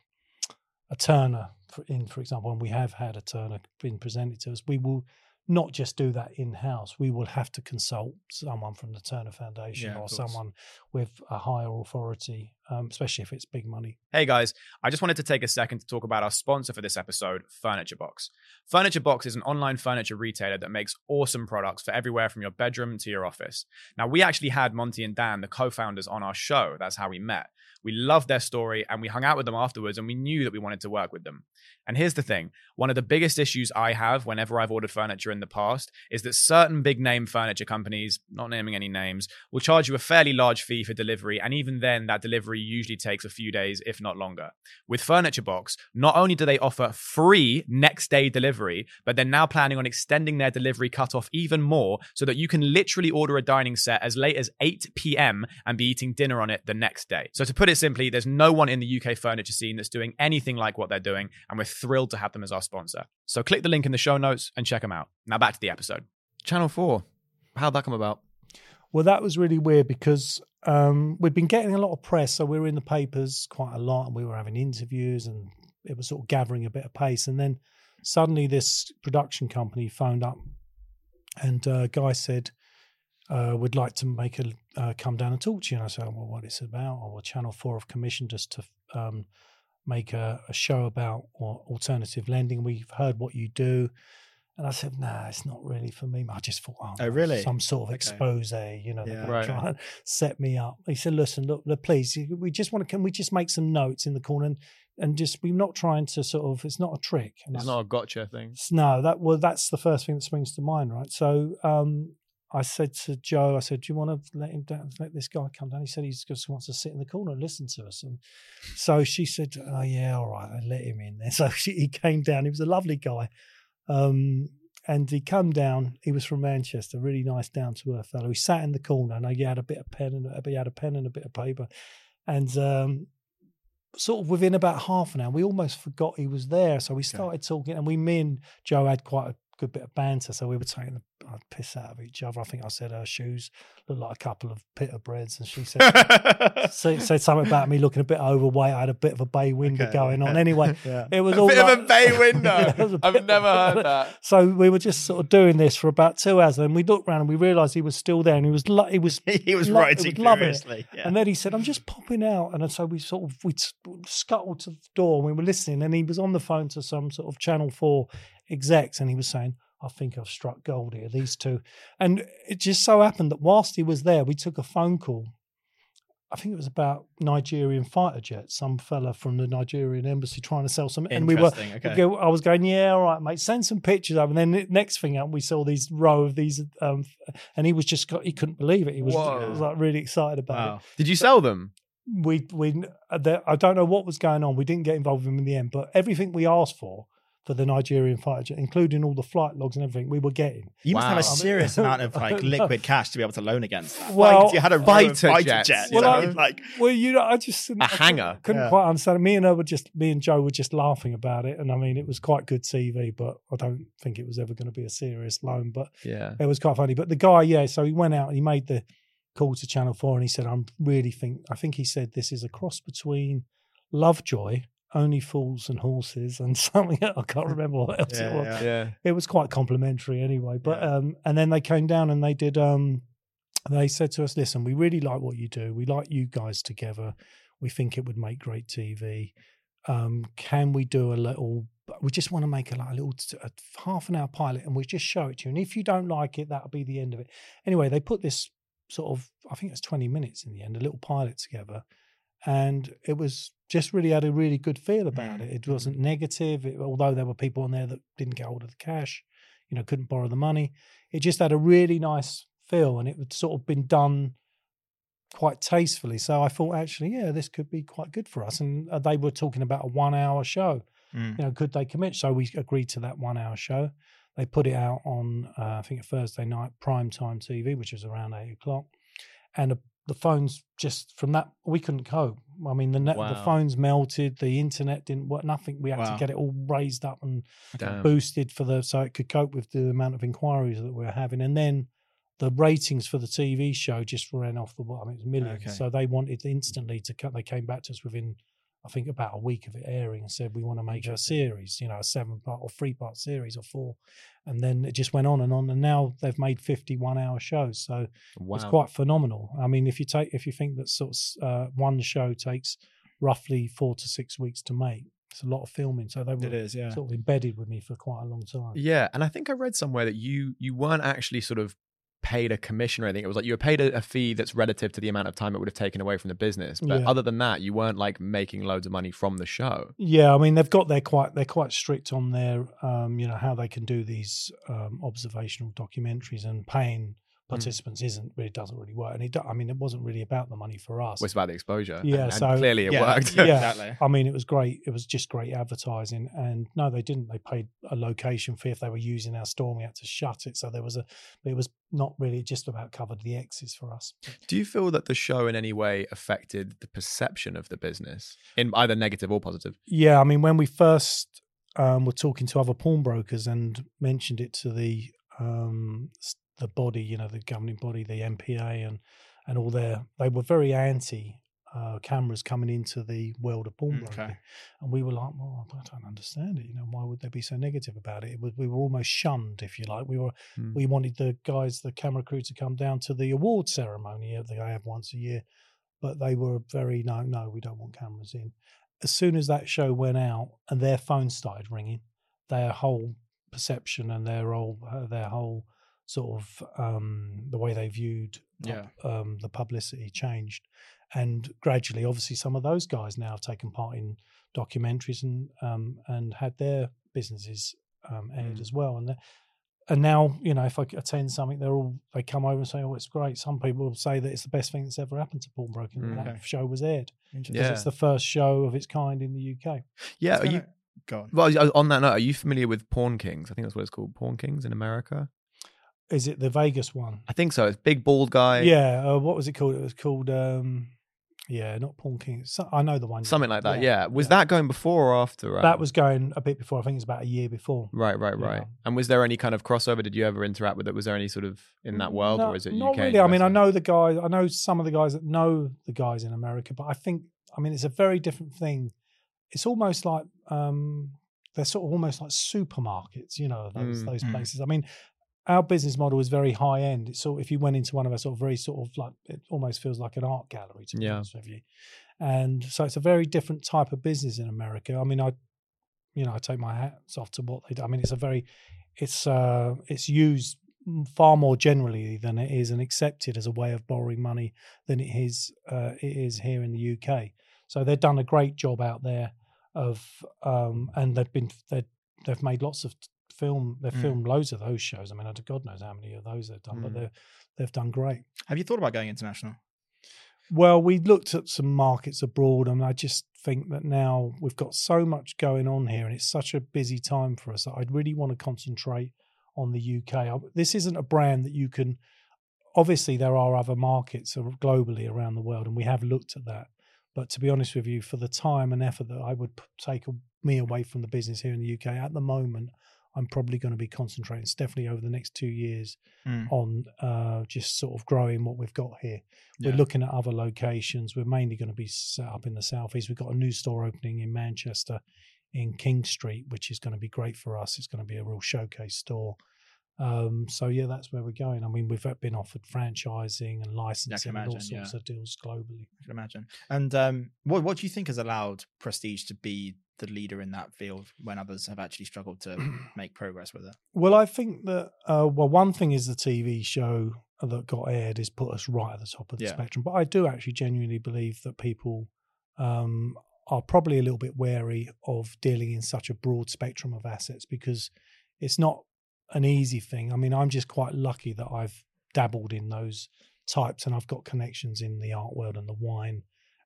a Turner for, in, for example, and we have had a Turner being presented to us, we will not just do that in house. We will have to consult someone from the Turner Foundation Yeah, or someone with a higher authority, um, especially if it's big money. Hey guys, I just wanted to take a second to talk about our sponsor for this episode, Furniture Box. Furniture Box is an online furniture retailer that makes awesome products for everywhere from your bedroom to your office. Now, we actually had Monty and Dan, the co founders, on our show. That's how we met. We loved their story and we hung out with them afterwards and we knew that we wanted to work with them. And here's the thing one of the biggest issues I have whenever I've ordered furniture in the past is that certain big name furniture companies, not naming any names, will charge you a fairly large fee for delivery. And even then, that delivery usually takes a few days, if not longer. With Furniture Box, not only do they offer free next day delivery, but they're now planning on extending their delivery cutoff even more so that you can literally order a dining set as late as 8 p.m. and be eating dinner on it the next day. So, to put it simply, there's no one in the UK furniture scene that's doing anything like what they're doing, and we're thrilled to have them as our sponsor. So, click the link in the show notes and check them out. Now, back to the episode. Channel 4. How'd that come about? Well, that was really weird because um, we'd been getting a lot of press, so we were in the papers quite a lot, and we were having interviews, and it was sort of gathering a bit of pace. And then suddenly, this production company phoned up, and uh, a guy said, uh, "We'd like to make a uh, come down and talk to you." And I said, "Well, what it's about?" Or well, Channel Four have commissioned us to um, make a, a show about or alternative lending. We've heard what you do. And I said, nah, it's not really for me. I just thought, oh, Oh, really? Some sort of Okay. expose, you know, they're Yeah. gonna Right. try and set me up. He said, listen, look, look, please, we just want to, can we just make some notes in the corner and, and just, we're not trying to sort of, it's not a trick. And I It's not a gotcha thing. No, that well, that's the first thing that springs to mind, right? So um, I said to Joe, I said, "Do you want to let him down? Let this guy come down?" He said he just wants to sit in the corner and listen to us. And so she said, "Oh yeah, all right, I let him in." Then so she, he came down. He was a lovely guy, um, and he come down. He was from Manchester, really nice, down to earth fellow. He sat in the corner. I know he had a bit of pen and he had a pen and a bit of paper, and um, sort of within about half an hour, we almost forgot he was there. So we started talking, and we, me and Joe had quite a good bit of banter. So we were taking the uh, piss out of each other. I think I said her shoes looked like a couple of pita breads, and she said said, said something about me looking a bit overweight. I had a bit of a bay window Okay. going on. Anyway, yeah. it was A all bit of a bay window. yeah, a I've never heard that. So we were just sort of doing this for about two hours, and we looked around and we realised he was still there, and he was lo- he was he was lo- writing was loving furiously. Yeah. And then he said, "I'm just popping out," and so we sort of we scuttled to the door. and We were listening, and he was on the phone to some sort of Channel Four execs, and he was saying, "I think I've struck gold here." These two, and it just so happened that whilst he was there, we took a phone call I think it was about Nigerian fighter jets. Some fella from the Nigerian embassy trying to sell some, and we were. Okay. I was going, yeah, all right, mate. Send some pictures over. And then the next thing up, we saw these row of these, um, and he was just he couldn't believe it. He was, he was like really excited about Wow. Did you sell them? We we uh, I don't know what was going on. We didn't get involved with him in the end, but everything we asked for for the Nigerian fighter jet, including all the flight logs and everything, we were getting. You must have a serious amount of like liquid cash to be able to loan against. that. Well, like, you had a row of fighter fighter jets, jets. you you know? know? like Well, you know, I just I couldn't- hangar. Couldn't Yeah. quite understand. it. Me and her were just me and Joe were just laughing about it, and I mean, it was quite good TV, but I don't think it was ever going to be a serious loan. But Yeah. it was quite funny. But the guy, yeah, so he went out and he made the call to Channel Four, and he said, "I'm really think I think he said this is a cross between Lovejoy." Only fools and horses, and something. I can't remember what else it was yeah. Yeah. it was quite complimentary anyway. But Yeah. um, and then they came down and they did. Um, they said to us, "Listen, we really like what you do. We like you guys together. We think it would make great TV. Um, can we do a little? We just want to make a, like, a little a half an hour pilot, and we just show it to you. And if you don't like it, that'll be the end of it. Anyway, they put this sort of, I think it was twenty minutes in the end, a little pilot together." And it was just really had a really good feel about Mm, it. It wasn't negative, it, although there were people on there that didn't get hold of the cash you know, couldn't borrow the money. It just had a really nice feel and it had sort of been done quite tastefully. So I thought, actually, yeah, this could be quite good for us. And uh, they were talking about a one hour show. Mm. You know, could they commit? So we agreed to that one hour show. They put it out on, uh, I think, a Thursday night prime time TV, which was around eight o'clock. And the, the phones just from that, we couldn't cope. I mean, the net, the phones melted, the internet didn't work, nothing. We had Wow. to get it all raised up and Damn. boosted for the so it could cope with the amount of inquiries that we were having, and then the ratings for the TV show just ran off the wall. I mean, it was millions. Okay. So they wanted instantly to cut. They came back to us within, I think, about a week of it airing, and said we want to make a series. You know, a seven part or three part series or four, and then it just went on and on. And now they've made fifty one hour shows. So Wow. it's quite phenomenal. I mean, if you take if you think that sort of uh, one show takes roughly four to six weeks to make, it's a lot of filming. So they were is, yeah. sort of embedded with me for quite a long time. Yeah, and I think I read somewhere that you you weren't actually sort of paid a commission or anything. It was like you were paid a, a fee that's relative to the amount of time it would have taken away from the business. But Yeah. other than that, you weren't like making loads of money from the show. Yeah, I mean they've got their quite they're quite strict on their um, you know how they can do these um, observational documentaries and paying participants isn't really doesn't really work. And it, I mean it wasn't really about the money for us. Well, it's about the exposure. Yeah, and, and so- clearly it yeah, worked. Yeah. exactly. I mean, it was great. It was just great advertising. And no, they didn't. They paid a location fee if they were using our store. and We had to shut it. So there was a. It was not really just about covered the X's for us. Do you feel that the show in any way affected the perception of the business in either negative or positive? Yeah, I mean, when we first um, were talking to other pawnbrokers and mentioned it to the um, s- the body, you know, the governing body, the NPA, and and all their, they were very anti uh, cameras coming into the world of pawnbroking, Okay. and we were like, well, I don't understand it. You know, why would they be so negative about it? it was, we were almost shunned, if you like. We were Hmm. we wanted the guys, the camera crew, to come down to the award ceremony that they have once a year, but they were very no, no, we don't want cameras in. As soon as that show went out and their phone started ringing, their whole perception and their whole uh, their whole sort of um, the way they viewed Yeah. um, the publicity changed, and gradually, obviously, some of those guys now have taken part in documentaries and um, and had their businesses um, aired Mm. as well, and. and now, you know, if I attend something, they're all they come over and say, "Oh, it's great." Some people say that it's the best thing that's ever happened to pawnbroking. when Mm. That show was aired because Yeah. it's the first show of its kind in the UK. Yeah, It's are you kinda- Go on. well on that note, are you familiar with Pawn Kings? I think that's what it's called, Pawn Kings in America. Is it the Vegas one? I think so. It's big bald guy. yeah. Uh, what was it called? It was called. um Yeah, not Pawn King. So, I know the one. Something like that. Yeah, Yeah. Was yeah. that going before or after? um, That was going a bit before. I think it was about a year before. Right, right, right. Yeah. And was there any kind of crossover? Did you ever interact with it? Was there any sort of in that world, No, or is it not UK? really? I mean, I know the guys. I know some of the guys that know the guys in America, but I think, I mean, it's a very different thing. It's almost like um, they're sort of almost like supermarkets, you know, those Mm, those mm. places. I mean, our business model is very high end. It's sort of if you went into one of our sort of very sort of like it almost feels like an art gallery to be Yeah. honest with you. And so it's a very different type of business in America. I mean, I you know, I take my hats off to what they do. I mean, it's a very it's uh it's used far more generally than it is and accepted as a way of borrowing money than it is uh, it is here in the UK. So they've done a great job out there of um, and they've been they they've made lots of film they've Mm. filmed loads of those shows. I mean, God knows how many of those they've done, but Mm. they they've done great. Have you thought about going international? Well, we looked at some markets abroad, and I just think that now we've got so much going on here, and it's such a busy time for us that I'd really want to concentrate on the UK. This isn't a brand that you can. Obviously, there are other markets globally around the world, and we have looked at that. But to be honest with you, for the time and effort that I would take me away from the business here in the UK at the moment, I'm probably going to be concentrating, definitely over the next two years, Mm. on uh, just sort of growing what we've got here. Yeah. We're looking at other locations. We're mainly going to be set up in the southeast. We've got a new store opening in Manchester, in King Street, which is going to be great for us. It's going to be a real showcase store. Um, so yeah, that's where we're going. I mean, we've been offered franchising and licensing and all imagine, sorts of deals globally. I can imagine. And um, what what do you think has allowed Prestige to be the leader in that field when others have actually struggled to make progress with it? Well, I think that uh, well, one thing is the TV show that got aired is put us right at the top of the Yeah. spectrum. But I do actually genuinely believe that people um, are probably a little bit wary of dealing in such a broad spectrum of assets because it's not an easy thing. I mean, I'm just quite lucky that I've dabbled in those types and I've got connections in the art world and the wine.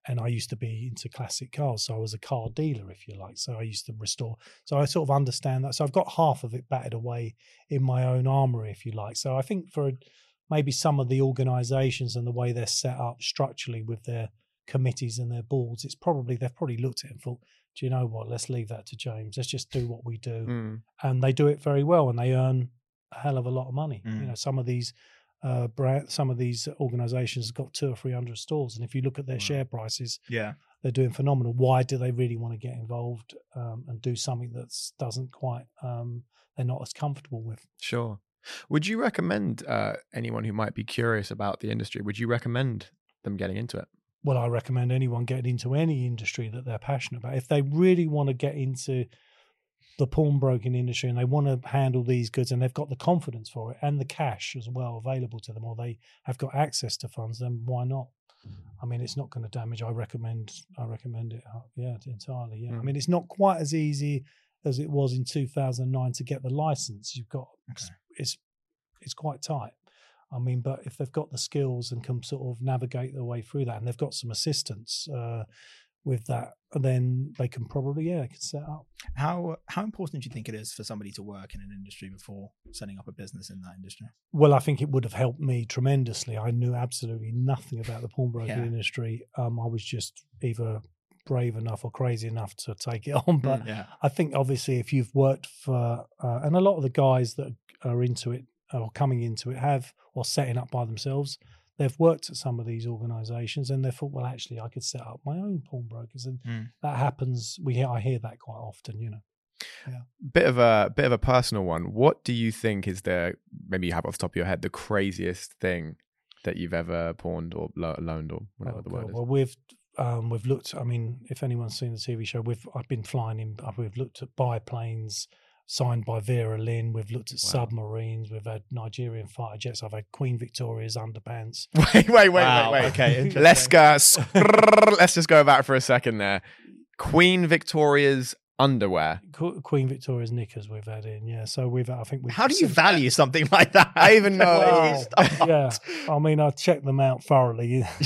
And I used to be into classic cars, so I was a car dealer, if you like. So I used to restore. So I sort of understand that. So I've got half of it battered away in my own armory, if you like. So I think for maybe some of the organisations and the way they're set up structurally with their committees and their boards, it's probably they've probably looked at it and thought, do you know what? Let's leave that to James. Let's just do what we do, Mm. and they do it very well, and they earn a hell of a lot of money. Mm. You know, some of these. Uh, brand, some of these organisations have got two or three hundred stores, and if you look at their Wow. share prices, Yeah. they're doing phenomenal. Why do they really want to get involved um, and do something that doesn't quite um, they're not as comfortable with? Sure. Would you recommend uh, anyone who might be curious about the industry? Would you recommend them getting into it? Well, I recommend anyone getting into any industry that they're passionate about. If they really want to get into the pawnbroking industry and they want to handle these goods and they've got the confidence for it and the cash as well available to them, or they have got access to funds, then why not? I mean, it's not going to damage. I recommend. I recommend it. uh, Yeah, entirely. Yeah. I Mm. mean, it's not quite as easy as it was in 2009 to get the license. You've got Okay. it's it's quite tight. I mean, but if they've got the skills and can sort of navigate their way through that, and they've got some assistance uh, with that, then they can probably yeah, they can set up. How how important do you think it is for somebody to work in an industry before setting up a business in that industry? Well, I think it would have helped me tremendously. I knew absolutely nothing about the pawnbroking Yeah. industry. Um, I was just either brave enough or crazy enough to take it on. But Yeah. I think obviously if you've worked for, uh, and a lot of the guys that are into it or coming into it have or setting up by themselves, they've worked at some of these organisations and they thought, well, actually, I could set up my own pawnbrokers, and Mm. that happens. We hear, I hear that quite often, you know. Yeah. Bit of a bit of a personal one. What do you think is the maybe you have off the top of your head the craziest thing that you've ever pawned or lo- loaned or whatever Oh, the word God. is? Well, we've um, we've looked. I mean, if anyone's seen the TV show, we've I've been flying in. We've looked at biplanes signed by Vera Lynn. We've looked at Wow. submarines. We've had Nigerian fighter jets. I've had Queen Victoria's underpants. wait, wait, wait, Wow, wait, wait. Okay. Let's go. Let's just go back for a second there. Queen Victoria's underwear. Qu- Queen Victoria's knickers. We've had in. Yeah. So we've. I think we've. How do you sent- value something like that? I even know. Wow. yeah. I mean, I checked them out thoroughly.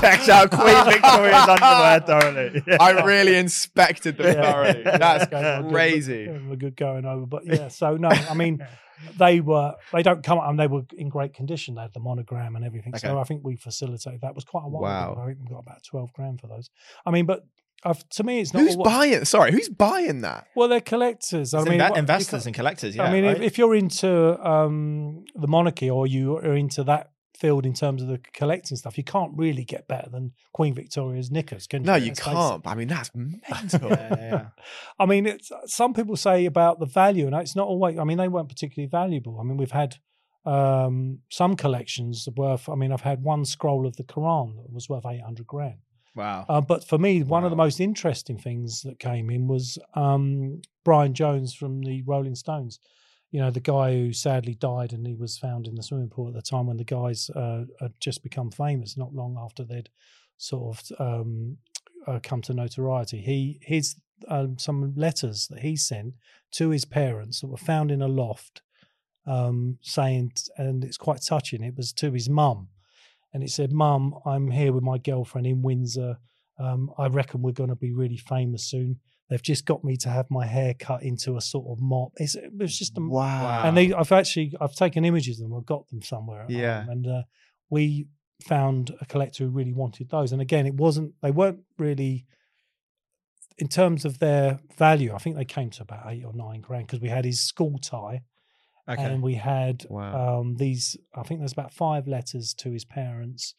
Checks out Queen Victoria's underwear thoroughly. I really inspected them Yeah. thoroughly. Yeah, That's okay, well, good- crazy. We're good going over, but yeah. So no, I mean, they were they don't come and they were in great condition. They had the monogram and everything. So I think we facilitated that. It was quite a while. Wow. Ago. I think we got about twelve grand for those. I mean, but I've, to me, it's not. Who's all- buying? Sorry, who's buying that? Well, they're collectors. I It's mean, inve- what- investors and collectors. Yeah, I mean, if, right? if you're into um, the monarchy or you are into that field in terms of the collecting stuff, you can't really get better than Queen Victoria's knickers, can you? No, you Let's can't. I mean, that's mental. yeah, yeah, yeah. I mean, it's some people say about the value, and it's not always. I mean, they weren't particularly valuable. I mean, we've had um, some collections worth. I mean, I've had one scroll of the Quran that was worth eight hundred grand. Wow. Uh, but for me, one of the most interesting things that came in was um, Brian Jones from the Rolling Stones. you know, the guy who sadly died and he was found in the swimming pool at the time when the guys uh, had just become famous, not long after they'd sort of um, uh, come to notoriety. He his um, some letters that he sent to his parents that were found in a loft, um, saying, and it's quite touching. It was to his mum, and it said, "Mum, I'm here with my girlfriend in Windsor. Um, I reckon we're going to be really famous soon." They've just got me to have my hair cut into a sort of mop. It's, it was just a Wow. and they I've actually I've taken images of them. I've got them somewhere. Yeah. home, and uh, we found a collector who really wanted those. And again, it wasn't they weren't really in terms of their value. I think they came to about eight or nine grand because we had his school tie okay. and we had Wow. um, these. I think there's about five letters to his parents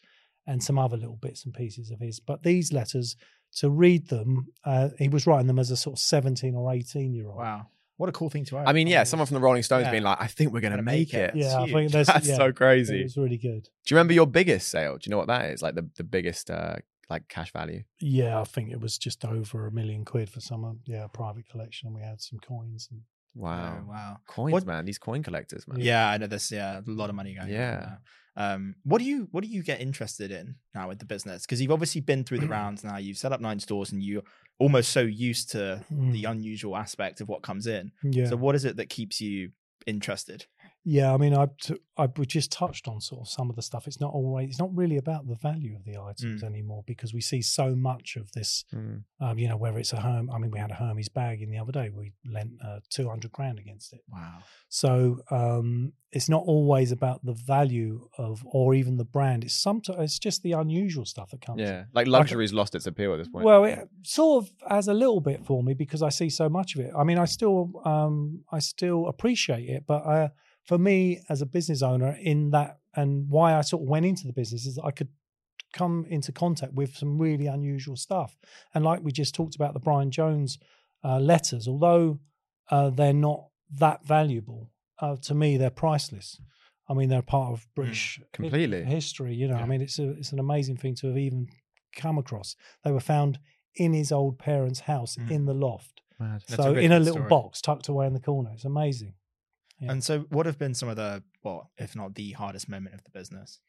and some other little bits and pieces of his. But these letters to read them, uh, he was writing them as a sort of seventeen or eighteen year old. wow. What a cool thing to own. I mean, yeah, someone from the Rolling Stones Yeah. being like, I think we're going to make make it. it. Yeah, I think there's That's yeah, so crazy. It was really good. Do you remember your biggest sale? Do you know what that is? Like the, the biggest uh, like cash value? Yeah, I think it was just over a million quid for some, uh, yeah, private collection. And we had some coins. And Wow. Oh, wow. Coins, What- man. These coin collectors, man. Yeah, I know there's yeah a lot of money going. Yeah. Um, what do you what do you get interested in now with the business? Because you've obviously been through the rounds now. You've set up nine stores, and you're almost so used to the Mm. unusual aspect of what comes in. yeah, So, what is it that keeps you interested? Yeah. I mean, I, I we just touched on sort of some of the stuff. It's not always, it's not really about the value of the items anymore because we see so much of this. Mm. Um, you know, whether it's a Herm, I mean, we had a Hermes bag in the other day. We lent uh, two hundred grand against it. Wow. So um, it's not always about the value of, or even the brand. It's sometimes it's just the unusual stuff that comes. Yeah. Like luxury's lost its appeal at this point. Well, it sort of has a little bit for me because I see so much of it. I mean, I still, um, I still appreciate it, but uh, for me as a business owner, in that and why I sort of went into the business is that I could come into contact with some really unusual stuff. And like we just talked about the Brian Jones uh, letters, although uh, they're not that valuable uh, to me, they're priceless. I mean, they're part of British hi- completely. history. You know, I mean, it's a, it's an amazing thing to have even come across. They were found in his old parents' house Mm. in the loft, Mad. That's a so in a little story. box tucked away in the corner. It's amazing. Yeah. And so, what have been some of the well, if not the hardest moment of the business?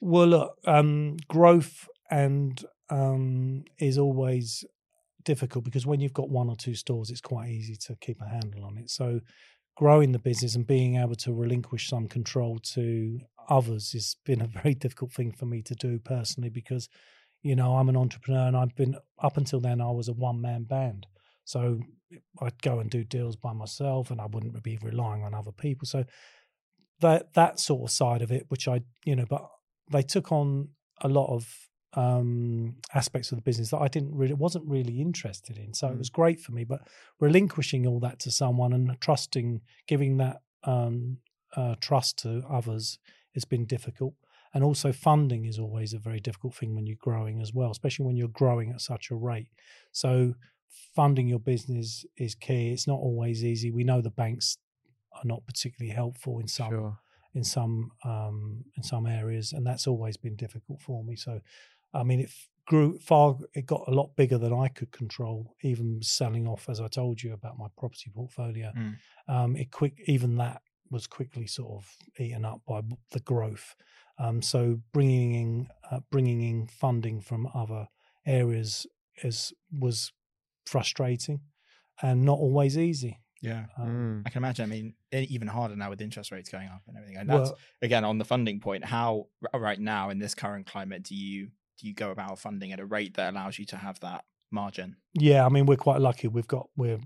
Well, look, um, growth and um, is always difficult because when you've got one or two stores, it's quite easy to keep a handle on it. So, growing the business and being able to relinquish some control to others has been a very difficult thing for me to do personally because, you know, I'm an entrepreneur and I've been up until then I was a one man band. So I'd go and do deals by myself and I wouldn't be relying on other people. So that that sort of side of it, which I you know, but they took on a lot of um aspects of the business that I didn't really wasn't really interested in. So it was great for me. But relinquishing all that to someone and trusting, giving that um uh, trust to others has been difficult. And also funding is always a very difficult thing when you're growing as well, especially when you're growing at such a rate. So funding your business is key. It's not always easy. We know the banks are not particularly helpful in some Sure. in some um, in some areas, and that's always been difficult for me. So, I mean, it grew far. It got a lot bigger than I could control. Even selling off, as I told you about my property portfolio, Mm. um, it quick. Even that was quickly sort of eaten up by the growth. Um, so bringing in uh, bringing in funding from other areas is was frustrating and not always easy. Yeah. Um, Mm. I can imagine. I mean, e- even harder now with interest rates going up and everything. And that's well, again on the funding point. How right now in this current climate do you do you go about funding at a rate that allows you to have that margin? Yeah, I mean we're quite lucky. We've got we're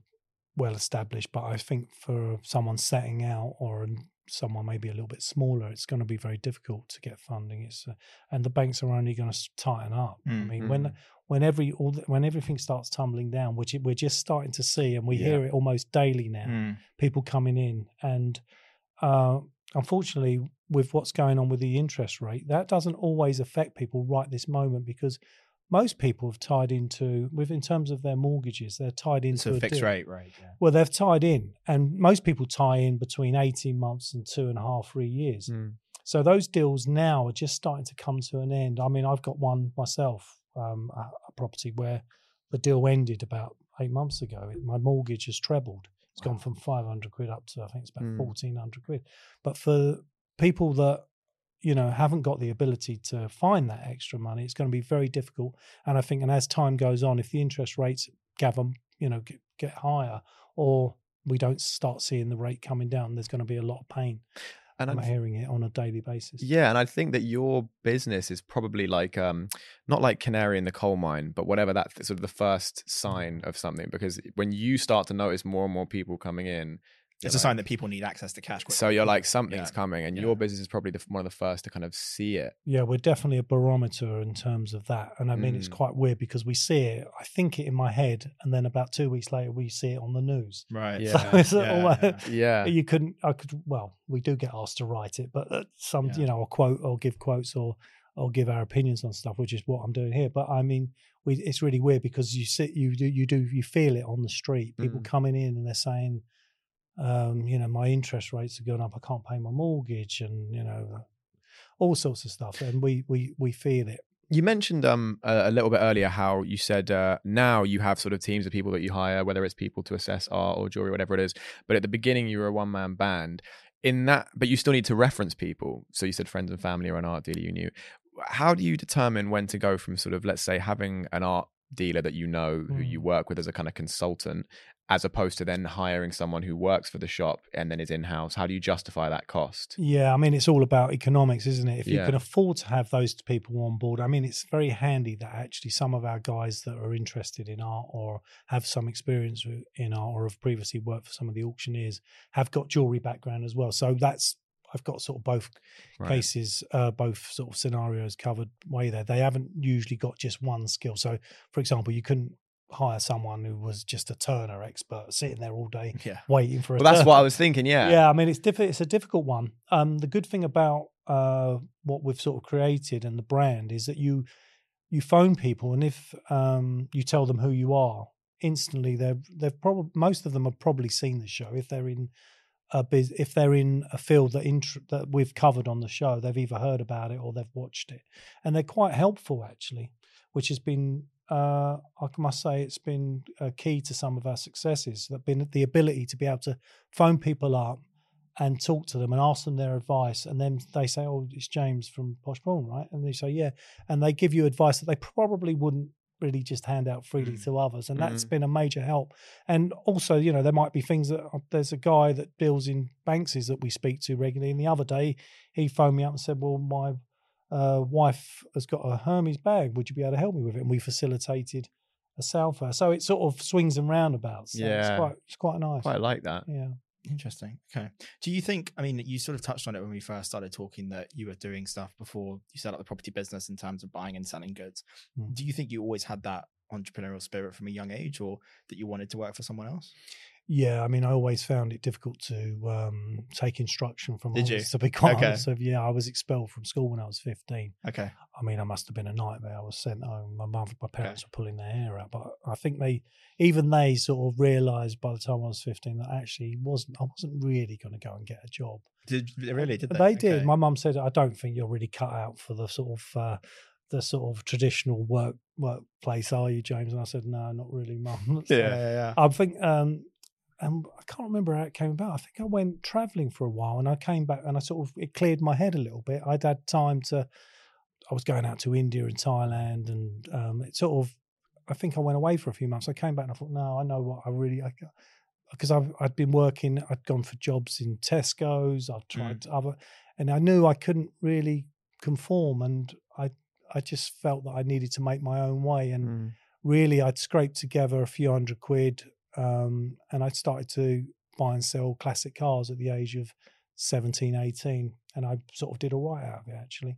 well established, but I think for someone setting out or someone maybe a little bit smaller, it's going to be very difficult to get funding. It's uh, and the banks are only going to tighten up. I Mm, mean when when every all the, when everything starts tumbling down, which it, we're just starting to see, and we Yeah. hear it almost daily now. Mm. People coming in, and uh, unfortunately, with what's going on with the interest rate, that doesn't always affect people right this moment because most people have tied into with in terms of their mortgages, they're tied It's into a fixed deal. rate, right? Yeah. Well, they've tied in, and most people tie in between eighteen months and two and a half, three years. Mm. So those deals now are just starting to come to an end. I mean, I've got one myself, um, a, a property where the deal ended about eight months ago. My mortgage has trebled It's gone from 500 quid up to I think it's about Mm. 1400 quid. But for people that you know haven't got the ability to find that extra money, it's going to be very difficult. And I think, and as time goes on, if the interest rates gather, you know, get, get higher, or we don't start seeing the rate coming down, there's going to be a lot of pain. And I'm I'm hearing it on a daily basis. Yeah, and I think that your business is probably like um not like canary in the coal mine, but whatever that sort of the first sign of something because when you start to notice more and more people coming in you're It's a sign that people need access to cash. So you're like something's Yeah. coming and Yeah. your business is probably the, one of the first to kind of see it. Yeah, we're definitely a barometer in terms of that. And I mean, it's Mm. quite weird because we see it, I think it in my head, and then about two weeks later, we see it on the news. right. Yeah. So Yeah, almost- yeah. Yeah. You couldn't, I could, well, we do get asked to write it, but uh, some, Yeah. you know, or quote or give quotes or, or give our opinions on stuff, which is what I'm doing here. But I mean, we, it's really weird because you sit, you do, you do, you feel it on the street. People Mm. coming in and they're saying, um, you know, my interest rates are going up. I can't pay my mortgage, and you know, all sorts of stuff. And we we we feel it. You mentioned um a, a little bit earlier how you said uh, now you have sort of teams of people that you hire, whether it's people to assess art or jewelry, whatever it is. But at the beginning, you were a one man band. In that, but you still need to reference people. So you said friends and family or an art dealer you knew. How do you determine when to go from sort of let's say having an art dealer that you know who you Mm. work with as a kind of consultant, as opposed to then hiring someone who works for the shop and then is in house? How do you justify that cost? Yeah, I mean, it's all about economics, isn't it? If you can afford to have those people on board, I mean, it's very handy that actually some of our guys that are interested in art or have some experience in art or have previously worked for some of the auctioneers have got jewelry background as well. So that's I've got sort of both Right. cases, uh, both sort of scenarios covered way there. They haven't usually got just one skill. So, for example, you couldn't hire someone who was just a turner expert sitting there all day Yeah. waiting for a Well, that's turn. what I was thinking. Yeah. Yeah, I mean it's diffi- It's a difficult one. Um, the good thing about uh, what we've sort of created and the brand is that you you phone people, and if um, you tell them who you are, instantly they've they've probably most of them have probably seen the show. If they're in a biz, if they're in a field that int- that we've covered on the show, they've either heard about it or they've watched it, and they're quite helpful actually, which has been. Uh, I must say it's been a key to some of our successes. That been the ability to be able to phone people up and talk to them and ask them their advice. And then they say, Oh, it's James from Posh Pawn, right? And they say, Yeah. And they give you advice that they probably wouldn't really just hand out freely Mm. to others. And that's Mhm. been a major help. And also, you know, there might be things that uh, there's a guy that deals in Banksys that we speak to regularly. And the other day he phoned me up and said, Well, my uh, wife has got a Hermes bag. Would you be able to help me with it? And we facilitated a sale for her. So it sort of swings and roundabouts. So Yeah. It's quite, it's quite nice. Quite like that. yeah. Interesting. Okay. Do you think? I mean, you sort of touched on it when we first started talking that you were doing stuff before you set up the property business in terms of buying and selling goods. Mm. Do you think you always had that entrepreneurial spirit from a young age, or that you wanted to work for someone else? Yeah, I mean, I always found it difficult to um, take instruction from Did you? To be quite Okay. honest, you. yeah, I was expelled from school when I was fifteen. Okay. I mean, I must have been a nightmare. I was sent home. My mum, my parents were pulling their hair out, but I think they, even they, sort of realised by the time I was fifteen that actually wasn't. I wasn't really going to go and get a job. Did they really? Did they? They did. Okay. My mum said, "I don't think you're really cut out for the sort of." Uh, the sort of traditional work workplace, are you, James? And I said, no, not really, mum. Yeah, yeah, yeah. I think, um, and I can't remember how it came about. I think I went traveling for a while, and I came back, and I sort of it cleared my head a little bit. I'd had time to. I was going out to India and Thailand, and um, it sort of. I think I went away for a few months. I came back and I thought, no, I know what I really. Because I've I'd been working, I'd gone for jobs in Tesco's. I'd tried other, and I knew I couldn't really conform, and I I just felt that I needed to make my own way, and Mm. really I'd scraped together a few hundred quid um, and I started to buy and sell classic cars at the age of 17, 18. And I sort of did all right out of it, actually.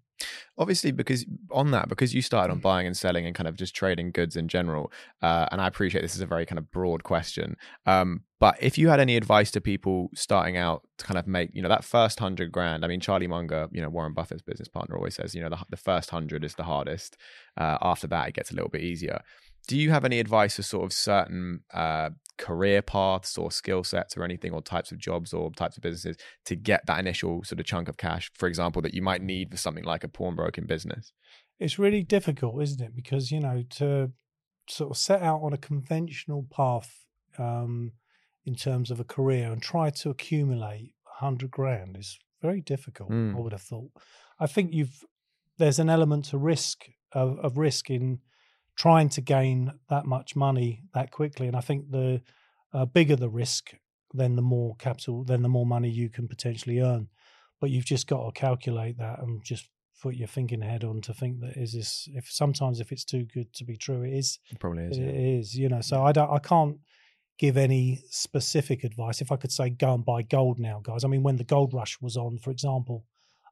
obviously because on that because you started on buying and selling and kind of just trading goods in general uh, and i appreciate this is a very kind of broad question um, but if you had any advice to people starting out to kind of make you know that first hundred grand i mean charlie munger you know warren buffett's business partner always says you know the, the first hundred is the hardest uh, after that it gets a little bit easier do you have any advice for sort of certain uh, career paths or skill sets or anything or types of jobs or types of businesses to get that initial sort of chunk of cash for example that you might need for something like a pawnbroking business It's really difficult, isn't it? Because, you know, to sort of set out on a conventional path um, in terms of a career and try to accumulate 100 grand is very difficult, Mm. I would have thought. I think you've, there's an element to risk, of, of risk in trying to gain that much money that quickly. And I think the uh, bigger the risk, then the more capital, then the more money you can potentially earn. But you've just got to calculate that and just put your thinking head on to think that is this if sometimes if it's too good to be true it is It probably is. it yeah. is you know so i don't i can't give any specific advice if i could say go and buy gold now guys i mean when the gold rush was on for example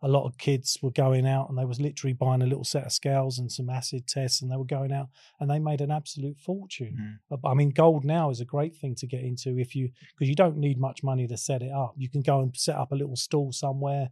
a lot of kids were going out and they was literally buying a little set of scales and some acid tests and they were going out and they made an absolute fortune. Uh, I mean, gold now is a great thing to get into if you because you don't need much money to set it up. You can go and set up a little stall somewhere,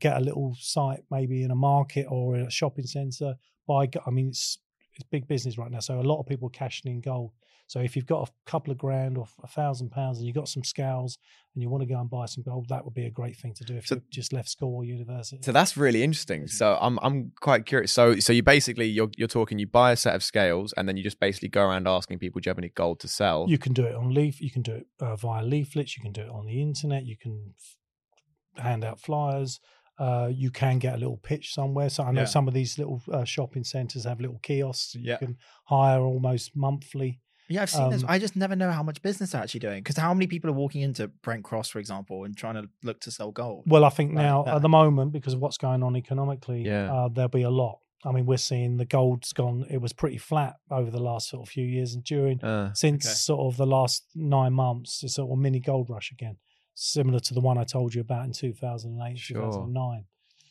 get a little site maybe in a market or in a shopping centre. Buy. I mean, it's it's big business right now, so a lot of people are cashing in gold. So if you've got a couple of grand or a thousand pounds and you've got some scales and you want to go and buy some gold, that would be a great thing to do if So- you just left school or university. So that's really interesting. So I'm I'm quite curious. So so you basically you're you're talking you buy a set of scales and then you just basically go around asking people, do you have any gold to sell? You can do it on leaf. You can do it uh, via leaflets. You can do it on the internet. You can f- hand out flyers. Uh, you can get a little pitch somewhere. So I know Yeah. some of these little uh, shopping centres have little kiosks. that Yeah. You can hire almost monthly. Yeah, I've seen this. Um, I just never know how much business they're actually doing. Because how many people are walking into Brent Cross, for example, and trying to look to sell gold? Well, I think Right, now yeah. at the moment because of what's going on economically, Yeah. uh, there'll be a lot. I mean, we're seeing the gold's gone. It was pretty flat over the last sort of few years, and during Uh, since Okay. sort of the last nine months, it's sort of mini gold rush again, similar to the one I told you about in 2008, Sure. 2009.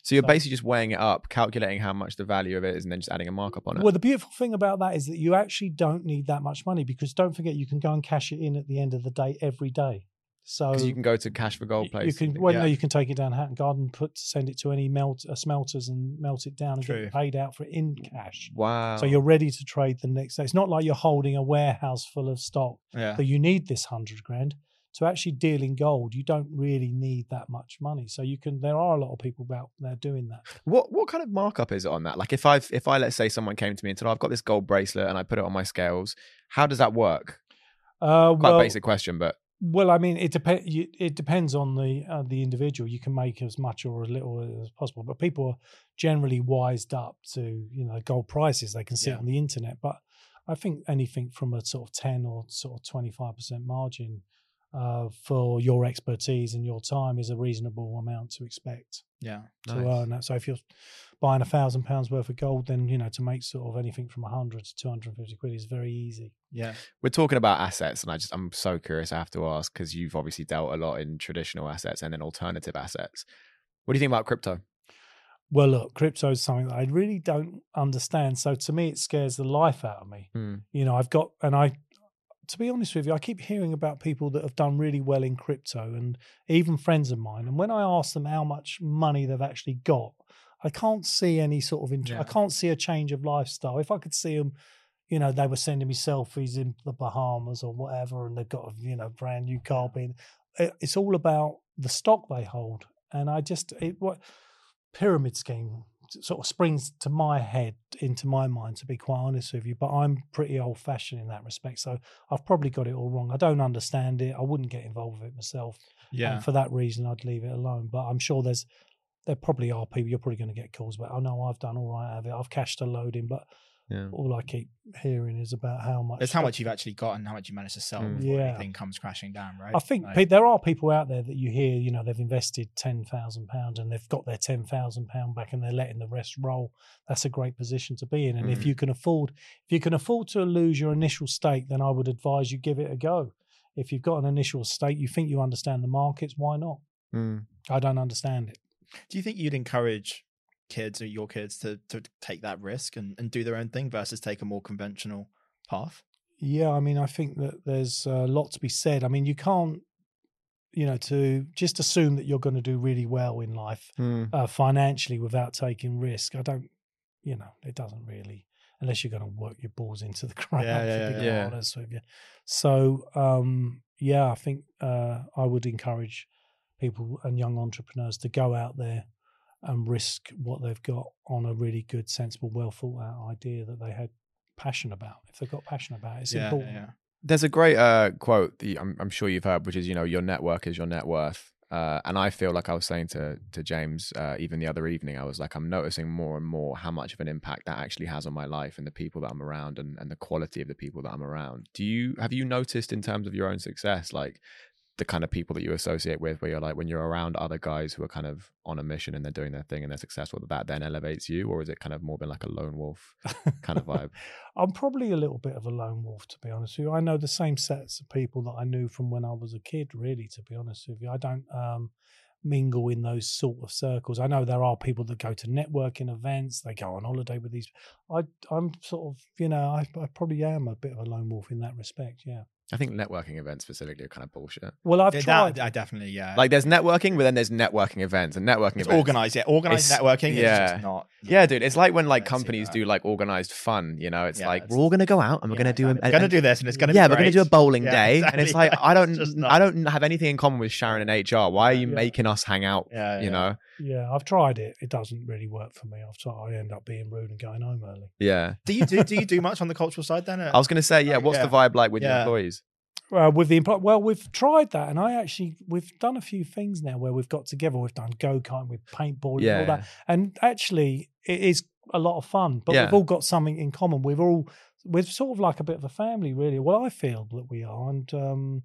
So you're so- basically just weighing it up, calculating how much the value of it is, and then just adding a markup on it. Well, the beautiful thing about that is that you actually don't need that much money because don't forget you can go and cash it in at the end of the day every day. So you can go to cash for gold you can well, no, you can take it down Hatton Garden, put send it to any melt uh, smelters and melt it down and True. get paid out for it in cash. wow. So you're ready to trade the next day. It's not like you're holding a warehouse full of stock Yeah. that you need this hundred grand to actually deal in gold. You don't really need that much money. So you can. There are a lot of people out there doing that. What what kind of markup is it on that? Like if I if I let's say someone came to me and said, oh, "I've got this gold bracelet and I put it on my scales," how does that work? Uh, Quite well, a basic question, but Well, I mean, it depends. It depends on the uh, the individual. You can make as much or as little as possible, but people are generally wised up to you know gold prices. They can see Yeah. it on the internet, but I think anything from a sort of ten or sort of twenty five percent margin uh, for your expertise and your time is a reasonable amount to expect Yeah. to Nice. earn that. So if you're buying a thousand pounds worth of gold, then you know to make sort of anything from a hundred to two hundred and fifty quid is very easy. Yeah. we're talking about assets, and I just I'm so curious. I have to ask because you've obviously dealt a lot in traditional assets and then alternative assets. What do you think about crypto? Well, look, crypto is something that I really don't understand. So to me, it scares the life out of me. Hmm. You know, I've got, and I, to be honest with you, I keep hearing about people that have done really well in crypto and even friends of mine. And when I ask them how much money they've actually got, I can't see any sort of, int- Yeah. I can't see a change of lifestyle. If I could see them, you know, they were sending me selfies in the Bahamas or whatever, and they've got a, you know, brand new car being, it's all about the stock they hold. And I just, it, what, pyramid scheme sort of springs to my head into my mind to be quite honest with you but i'm pretty old fashioned in that respect so i've probably got it all wrong i don't understand it i wouldn't get involved with it myself Yeah. and for that reason i'd leave it alone but i'm sure there's there probably are people you're probably going to get calls about oh know i've done all right out of it i've cashed a load in but Yeah. all i keep hearing is about how much It's how much you've actually got and how much you managed to sell Mm. before Yeah. anything comes crashing down, right? I think Like- there are people out there that you hear, you know, they've invested ten thousand pounds and they've got their ten thousand pound back and they're letting the rest roll. That's a great position to be in. And if Mm. you can afford, if you can afford to lose your initial stake, then I would advise you give it a go. If you've got an initial stake, you think you understand the markets, why not? Hmm. I don't understand it. Do you think you'd encourage kids or your kids to to take that risk and, and do their own thing versus take a more conventional path? Yeah, I mean, I think that there's a lot to be said. I mean, you can't, you know, to just assume that you're going to do really well in life Hmm. uh, financially without taking risk. I don't, you know, it doesn't really, unless you're going to work your balls into the ground. yeah, to yeah, be yeah. quite Yeah. honest with you. So, um, yeah, I think uh, I would encourage people and young entrepreneurs to go out there and risk what they've got on a really good, sensible, well thought out idea that they had passion about. If they've got passion about it, it's yeah, important. yeah. There's a great uh, quote that I'm, I'm sure you've heard, which is, you know, your network is your net worth. Uh, and I feel like I was saying to to James uh, even the other evening, I was like, I'm noticing more and more how much of an impact that actually has on my life and the people that I'm around and, and the quality of the people that I'm around. Do you have you noticed in terms of your own success, like the kind of people that you associate with where you're like when you're around other guys who are kind of on a mission and they're doing their thing and they're successful that then elevates you? Or is it kind of more been like a lone wolf kind of vibe? I'm probably a little bit of a lone wolf to be honest with you. I know the same sets of people that i knew from when i was a kid really to be honest with you. I don't um, mingle in those sort of circles. I know there are people that go to networking events they go on holiday with these i i'm sort of you know i, I probably am a bit of a lone wolf in that respect yeah I think networking events specifically are kind of bullshit. Well, I've Yeah, tried. That, I definitely, yeah. Like there's networking, but then there's networking events and networking it's events. organized, yeah. Organized It's- networking yeah. is just not. Yeah, dude, it's like when like I see companies that. do like organized fun. You know, it's Yeah, like it's- we're all gonna go out and we're yeah, gonna do. We're gonna a- do this, and it's gonna. yeah, be we're gonna great. do a bowling Yeah, day, and it's exactly. like I don't, It's just not- I don't have anything in common with Sharon and HR. Why are you Yeah. making us hang out? Yeah, you yeah. know, yeah, I've tried it. It doesn't really work for me. I've tried. I end up being rude and going home early. yeah. Do you do? Do you do much on the cultural side then? Uh? I was gonna say, yeah. Like, What's the vibe like with your Yeah. employees? Uh, with the employ- well, we've tried that, and I actually we've done a few things now where we've got together. We've done go karting, with paintball, and all that, and actually it is a lot of fun. But Yeah. we've all got something in common. We've all we're sort of like a bit of a family, really. Well, I feel that we are, and um,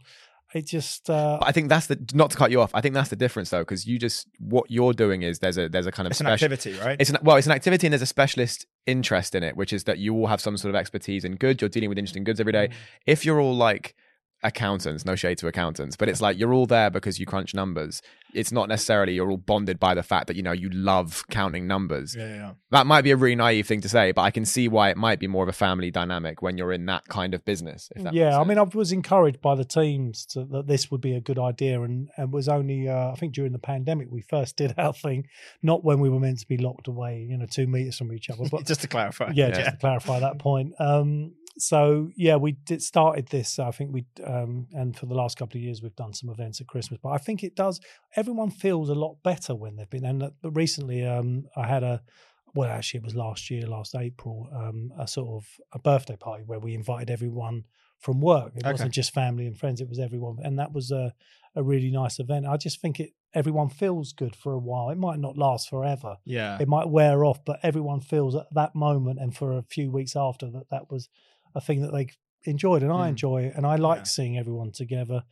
it just uh, But I think that's the not to cut you off. I think that's the difference though, because you just what you're doing is there's a there's a kind of It's an activity, right? It's an, well, it's an activity and there's a specialist interest in it, which is that you all have some sort of expertise in goods. You're dealing with interesting goods every day. Mm. If you're all like accountants, no shade to accountants, but it's like you're all there because you crunch numbers. It's not necessarily you're all bonded by the fact that you know you love counting numbers. yeah, yeah. That might be a really naive thing to say, but I can see why it might be more of a family dynamic when you're in that kind of business. If that yeah, I mean, I was encouraged by the teams to, that this would be a good idea, and it was only uh, I think during the pandemic we first did our thing, not when we were meant to be locked away, you know, two meters from each other, but just to clarify. yeah, just to clarify that point. Um, so yeah, we did started this. I think we um, and for the last couple of years we've done some events at Christmas. But I think it does. Everyone feels a lot better when they've been. And uh, but recently, um, I had a well, actually, it was last year, last April, um, a sort of a birthday party where we invited everyone from work. It Okay. wasn't just family and friends; it was everyone, and that was a a really nice event. I just think it everyone feels good for a while. It might not last forever Yeah. it might wear off, but everyone feels at that moment and for a few weeks after that that was a thing that they enjoyed, and I Mm. enjoy it, and I like Yeah. seeing everyone together.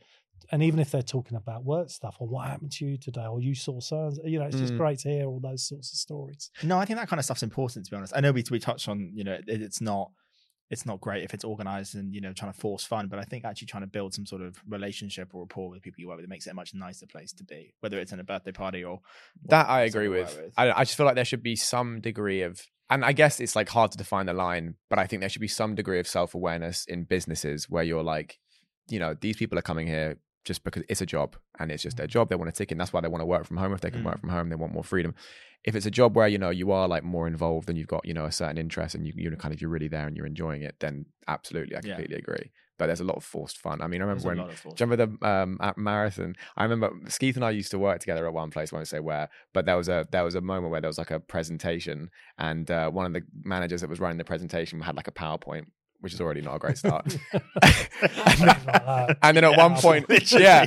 And even if they're talking about work stuff or what happened to you today, or you saw so, you know, it's just Mm. great to hear all those sorts of stories. No, I think that kind of stuff's important to be honest. I know we we touched on, you know, it, it's not it's not great if it's organized and you know trying to force fun, but I think actually trying to build some sort of relationship or rapport with people you work with it makes it a much nicer place to be, whether it's in a birthday party or That I agree with. work I, I just feel like there should be some degree of, and I guess it's like hard to define the line, but I think there should be some degree of self awareness in businesses where you're like, you know, these people are coming here just because it's a job and it's just their job. They want to ticket. And that's why they want to work from home. If they can Mm. work from home, they want more freedom. If it's a job where, you know, you are like more involved and you've got, you know, a certain interest and you, you know, kind of, you're really there and you're enjoying it, then absolutely, I Yeah. completely agree. But there's a lot of forced fun. I mean, I remember a when lot do you remember the um, at marathon? I remember Skeeth and I used to work together at one place. I won't say where, but there was a there was a moment where there was like a presentation, and uh, one of the managers that was running the presentation had like a PowerPoint, which is already not a great start. Like that. and then at Yeah, one point, yeah.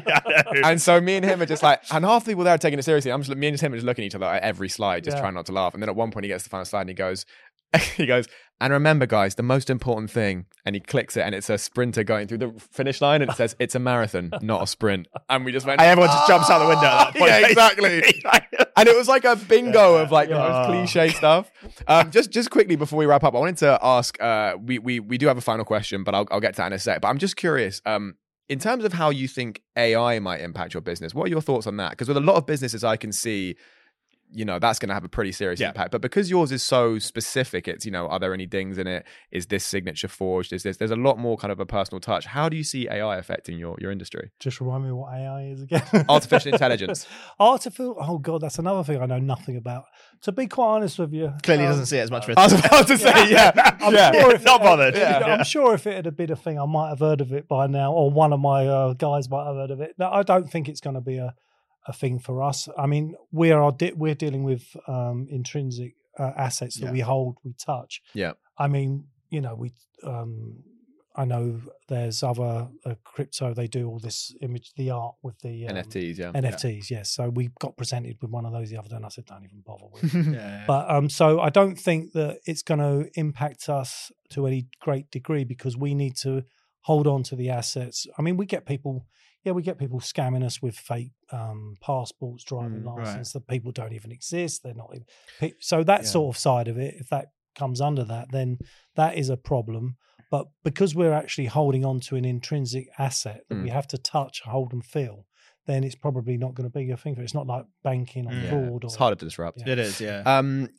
And so me and him are just like, and half the people there are taking it seriously. I'm just me and him are just looking at each other at every slide, just Yeah. trying not to laugh. And then at one point, he gets the final slide and he goes, he goes, and remember, guys, the most important thing. And he clicks it, and it's a sprinter going through the finish line, and it says it's a marathon, not a sprint. And we just went, And everyone just jumps out the window at that point. Yeah, exactly. and it was like a bingo of like the most cliche stuff. Um, just just quickly before we wrap up, I wanted to ask. Uh, we we we do have a final question, but I'll I'll get to that in a sec. But I'm just curious. Um, in terms of how you think AI might impact your business, what are your thoughts on that? Because with a lot of businesses, I can see. You know that's going to have a pretty serious Yeah. impact, but because yours is so specific, it's you know, are there any dings in it? Is this signature forged? Is this? There's a lot more kind of a personal touch. How do you see AI affecting your your industry? Just remind me what AI is again. Artificial intelligence. Artificial. Oh god, that's another thing I know nothing about. To be quite honest with you, Clearly um, doesn't see it as much risk. I was about to say, yeah, I'm yeah. sure if Not it- bothered. if- Yeah. I'm sure if it had been a thing, I might have heard of it by now, or one of my uh, guys might have heard of it. No, I don't think it's going to be a, a thing for us. I mean, we are de- we're dealing with um, intrinsic uh, assets that Yeah. we hold, we touch. Yeah. I mean, you know, we. Um, I know there's other uh, crypto. They do all this image, the art with the um, NFTs, yeah. NFTs. Yes. So we got presented with one of those the other day, and I said, "Don't even bother with." it." yeah. But um, so I don't think that it's going to impact us to any great degree because we need to hold on to the assets. I mean, we get people, yeah, we get people scamming us with fake um, passports, driving Mm, right. that people don't even exist. They're not even. So that Yeah. sort of side of it, if that comes under that, then that is a problem. But because we're actually holding on to an intrinsic asset that we Mm. have to touch, hold, and feel, then it's probably not going to be a thing. It's not like banking or Mm. Yeah, fraud. It's or, harder to disrupt. Yeah. it is, yeah. Um,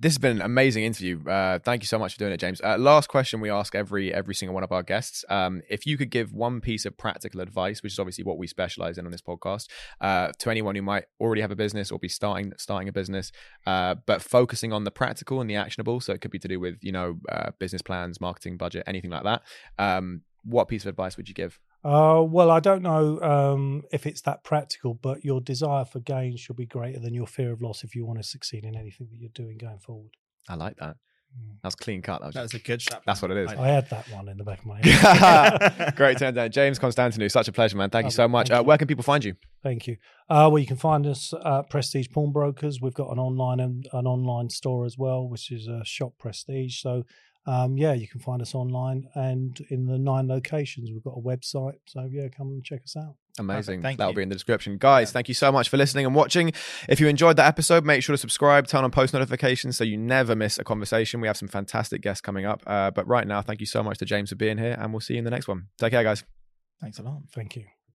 this has been an amazing interview. Uh, thank you so much for doing it, James. Uh, last question we ask every every single one of our guests: um, if you could give one piece of practical advice, which is obviously what we specialize in on this podcast, uh, to anyone who might already have a business or be starting starting a business, uh, but focusing on the practical and the actionable, so it could be to do with you know uh, business plans, marketing budget, anything like that. Um, what piece of advice would you give? Uh, well, I don't know um, if it's that practical, but your desire for gain should be greater than your fear of loss if you want to succeed in anything that you're doing going forward. I like that. Mm. That was clean cut. That was That's a good shot. That's what it is. I had that one in the back of my head. Great turn down. James Constantinou, such a pleasure, man. Thank you so much. Uh, where can people find you? Thank you. Uh, well, you can find us at Prestige Pawnbrokers. We've got an online and an online store as well, which is a shop Prestige. So, um, yeah, you can find us online and in the nine locations. We've got a website. So, yeah, come and check us out. Amazing. Thank That'll you. be in the description. Guys, thank you so much for listening and watching. If you enjoyed that episode, make sure to subscribe, turn on post notifications so you never miss a conversation. We have some fantastic guests coming up. Uh, but right now, thank you so much to James for being here, and we'll see you in the next one. Take care, guys. Thanks a lot. Thank you.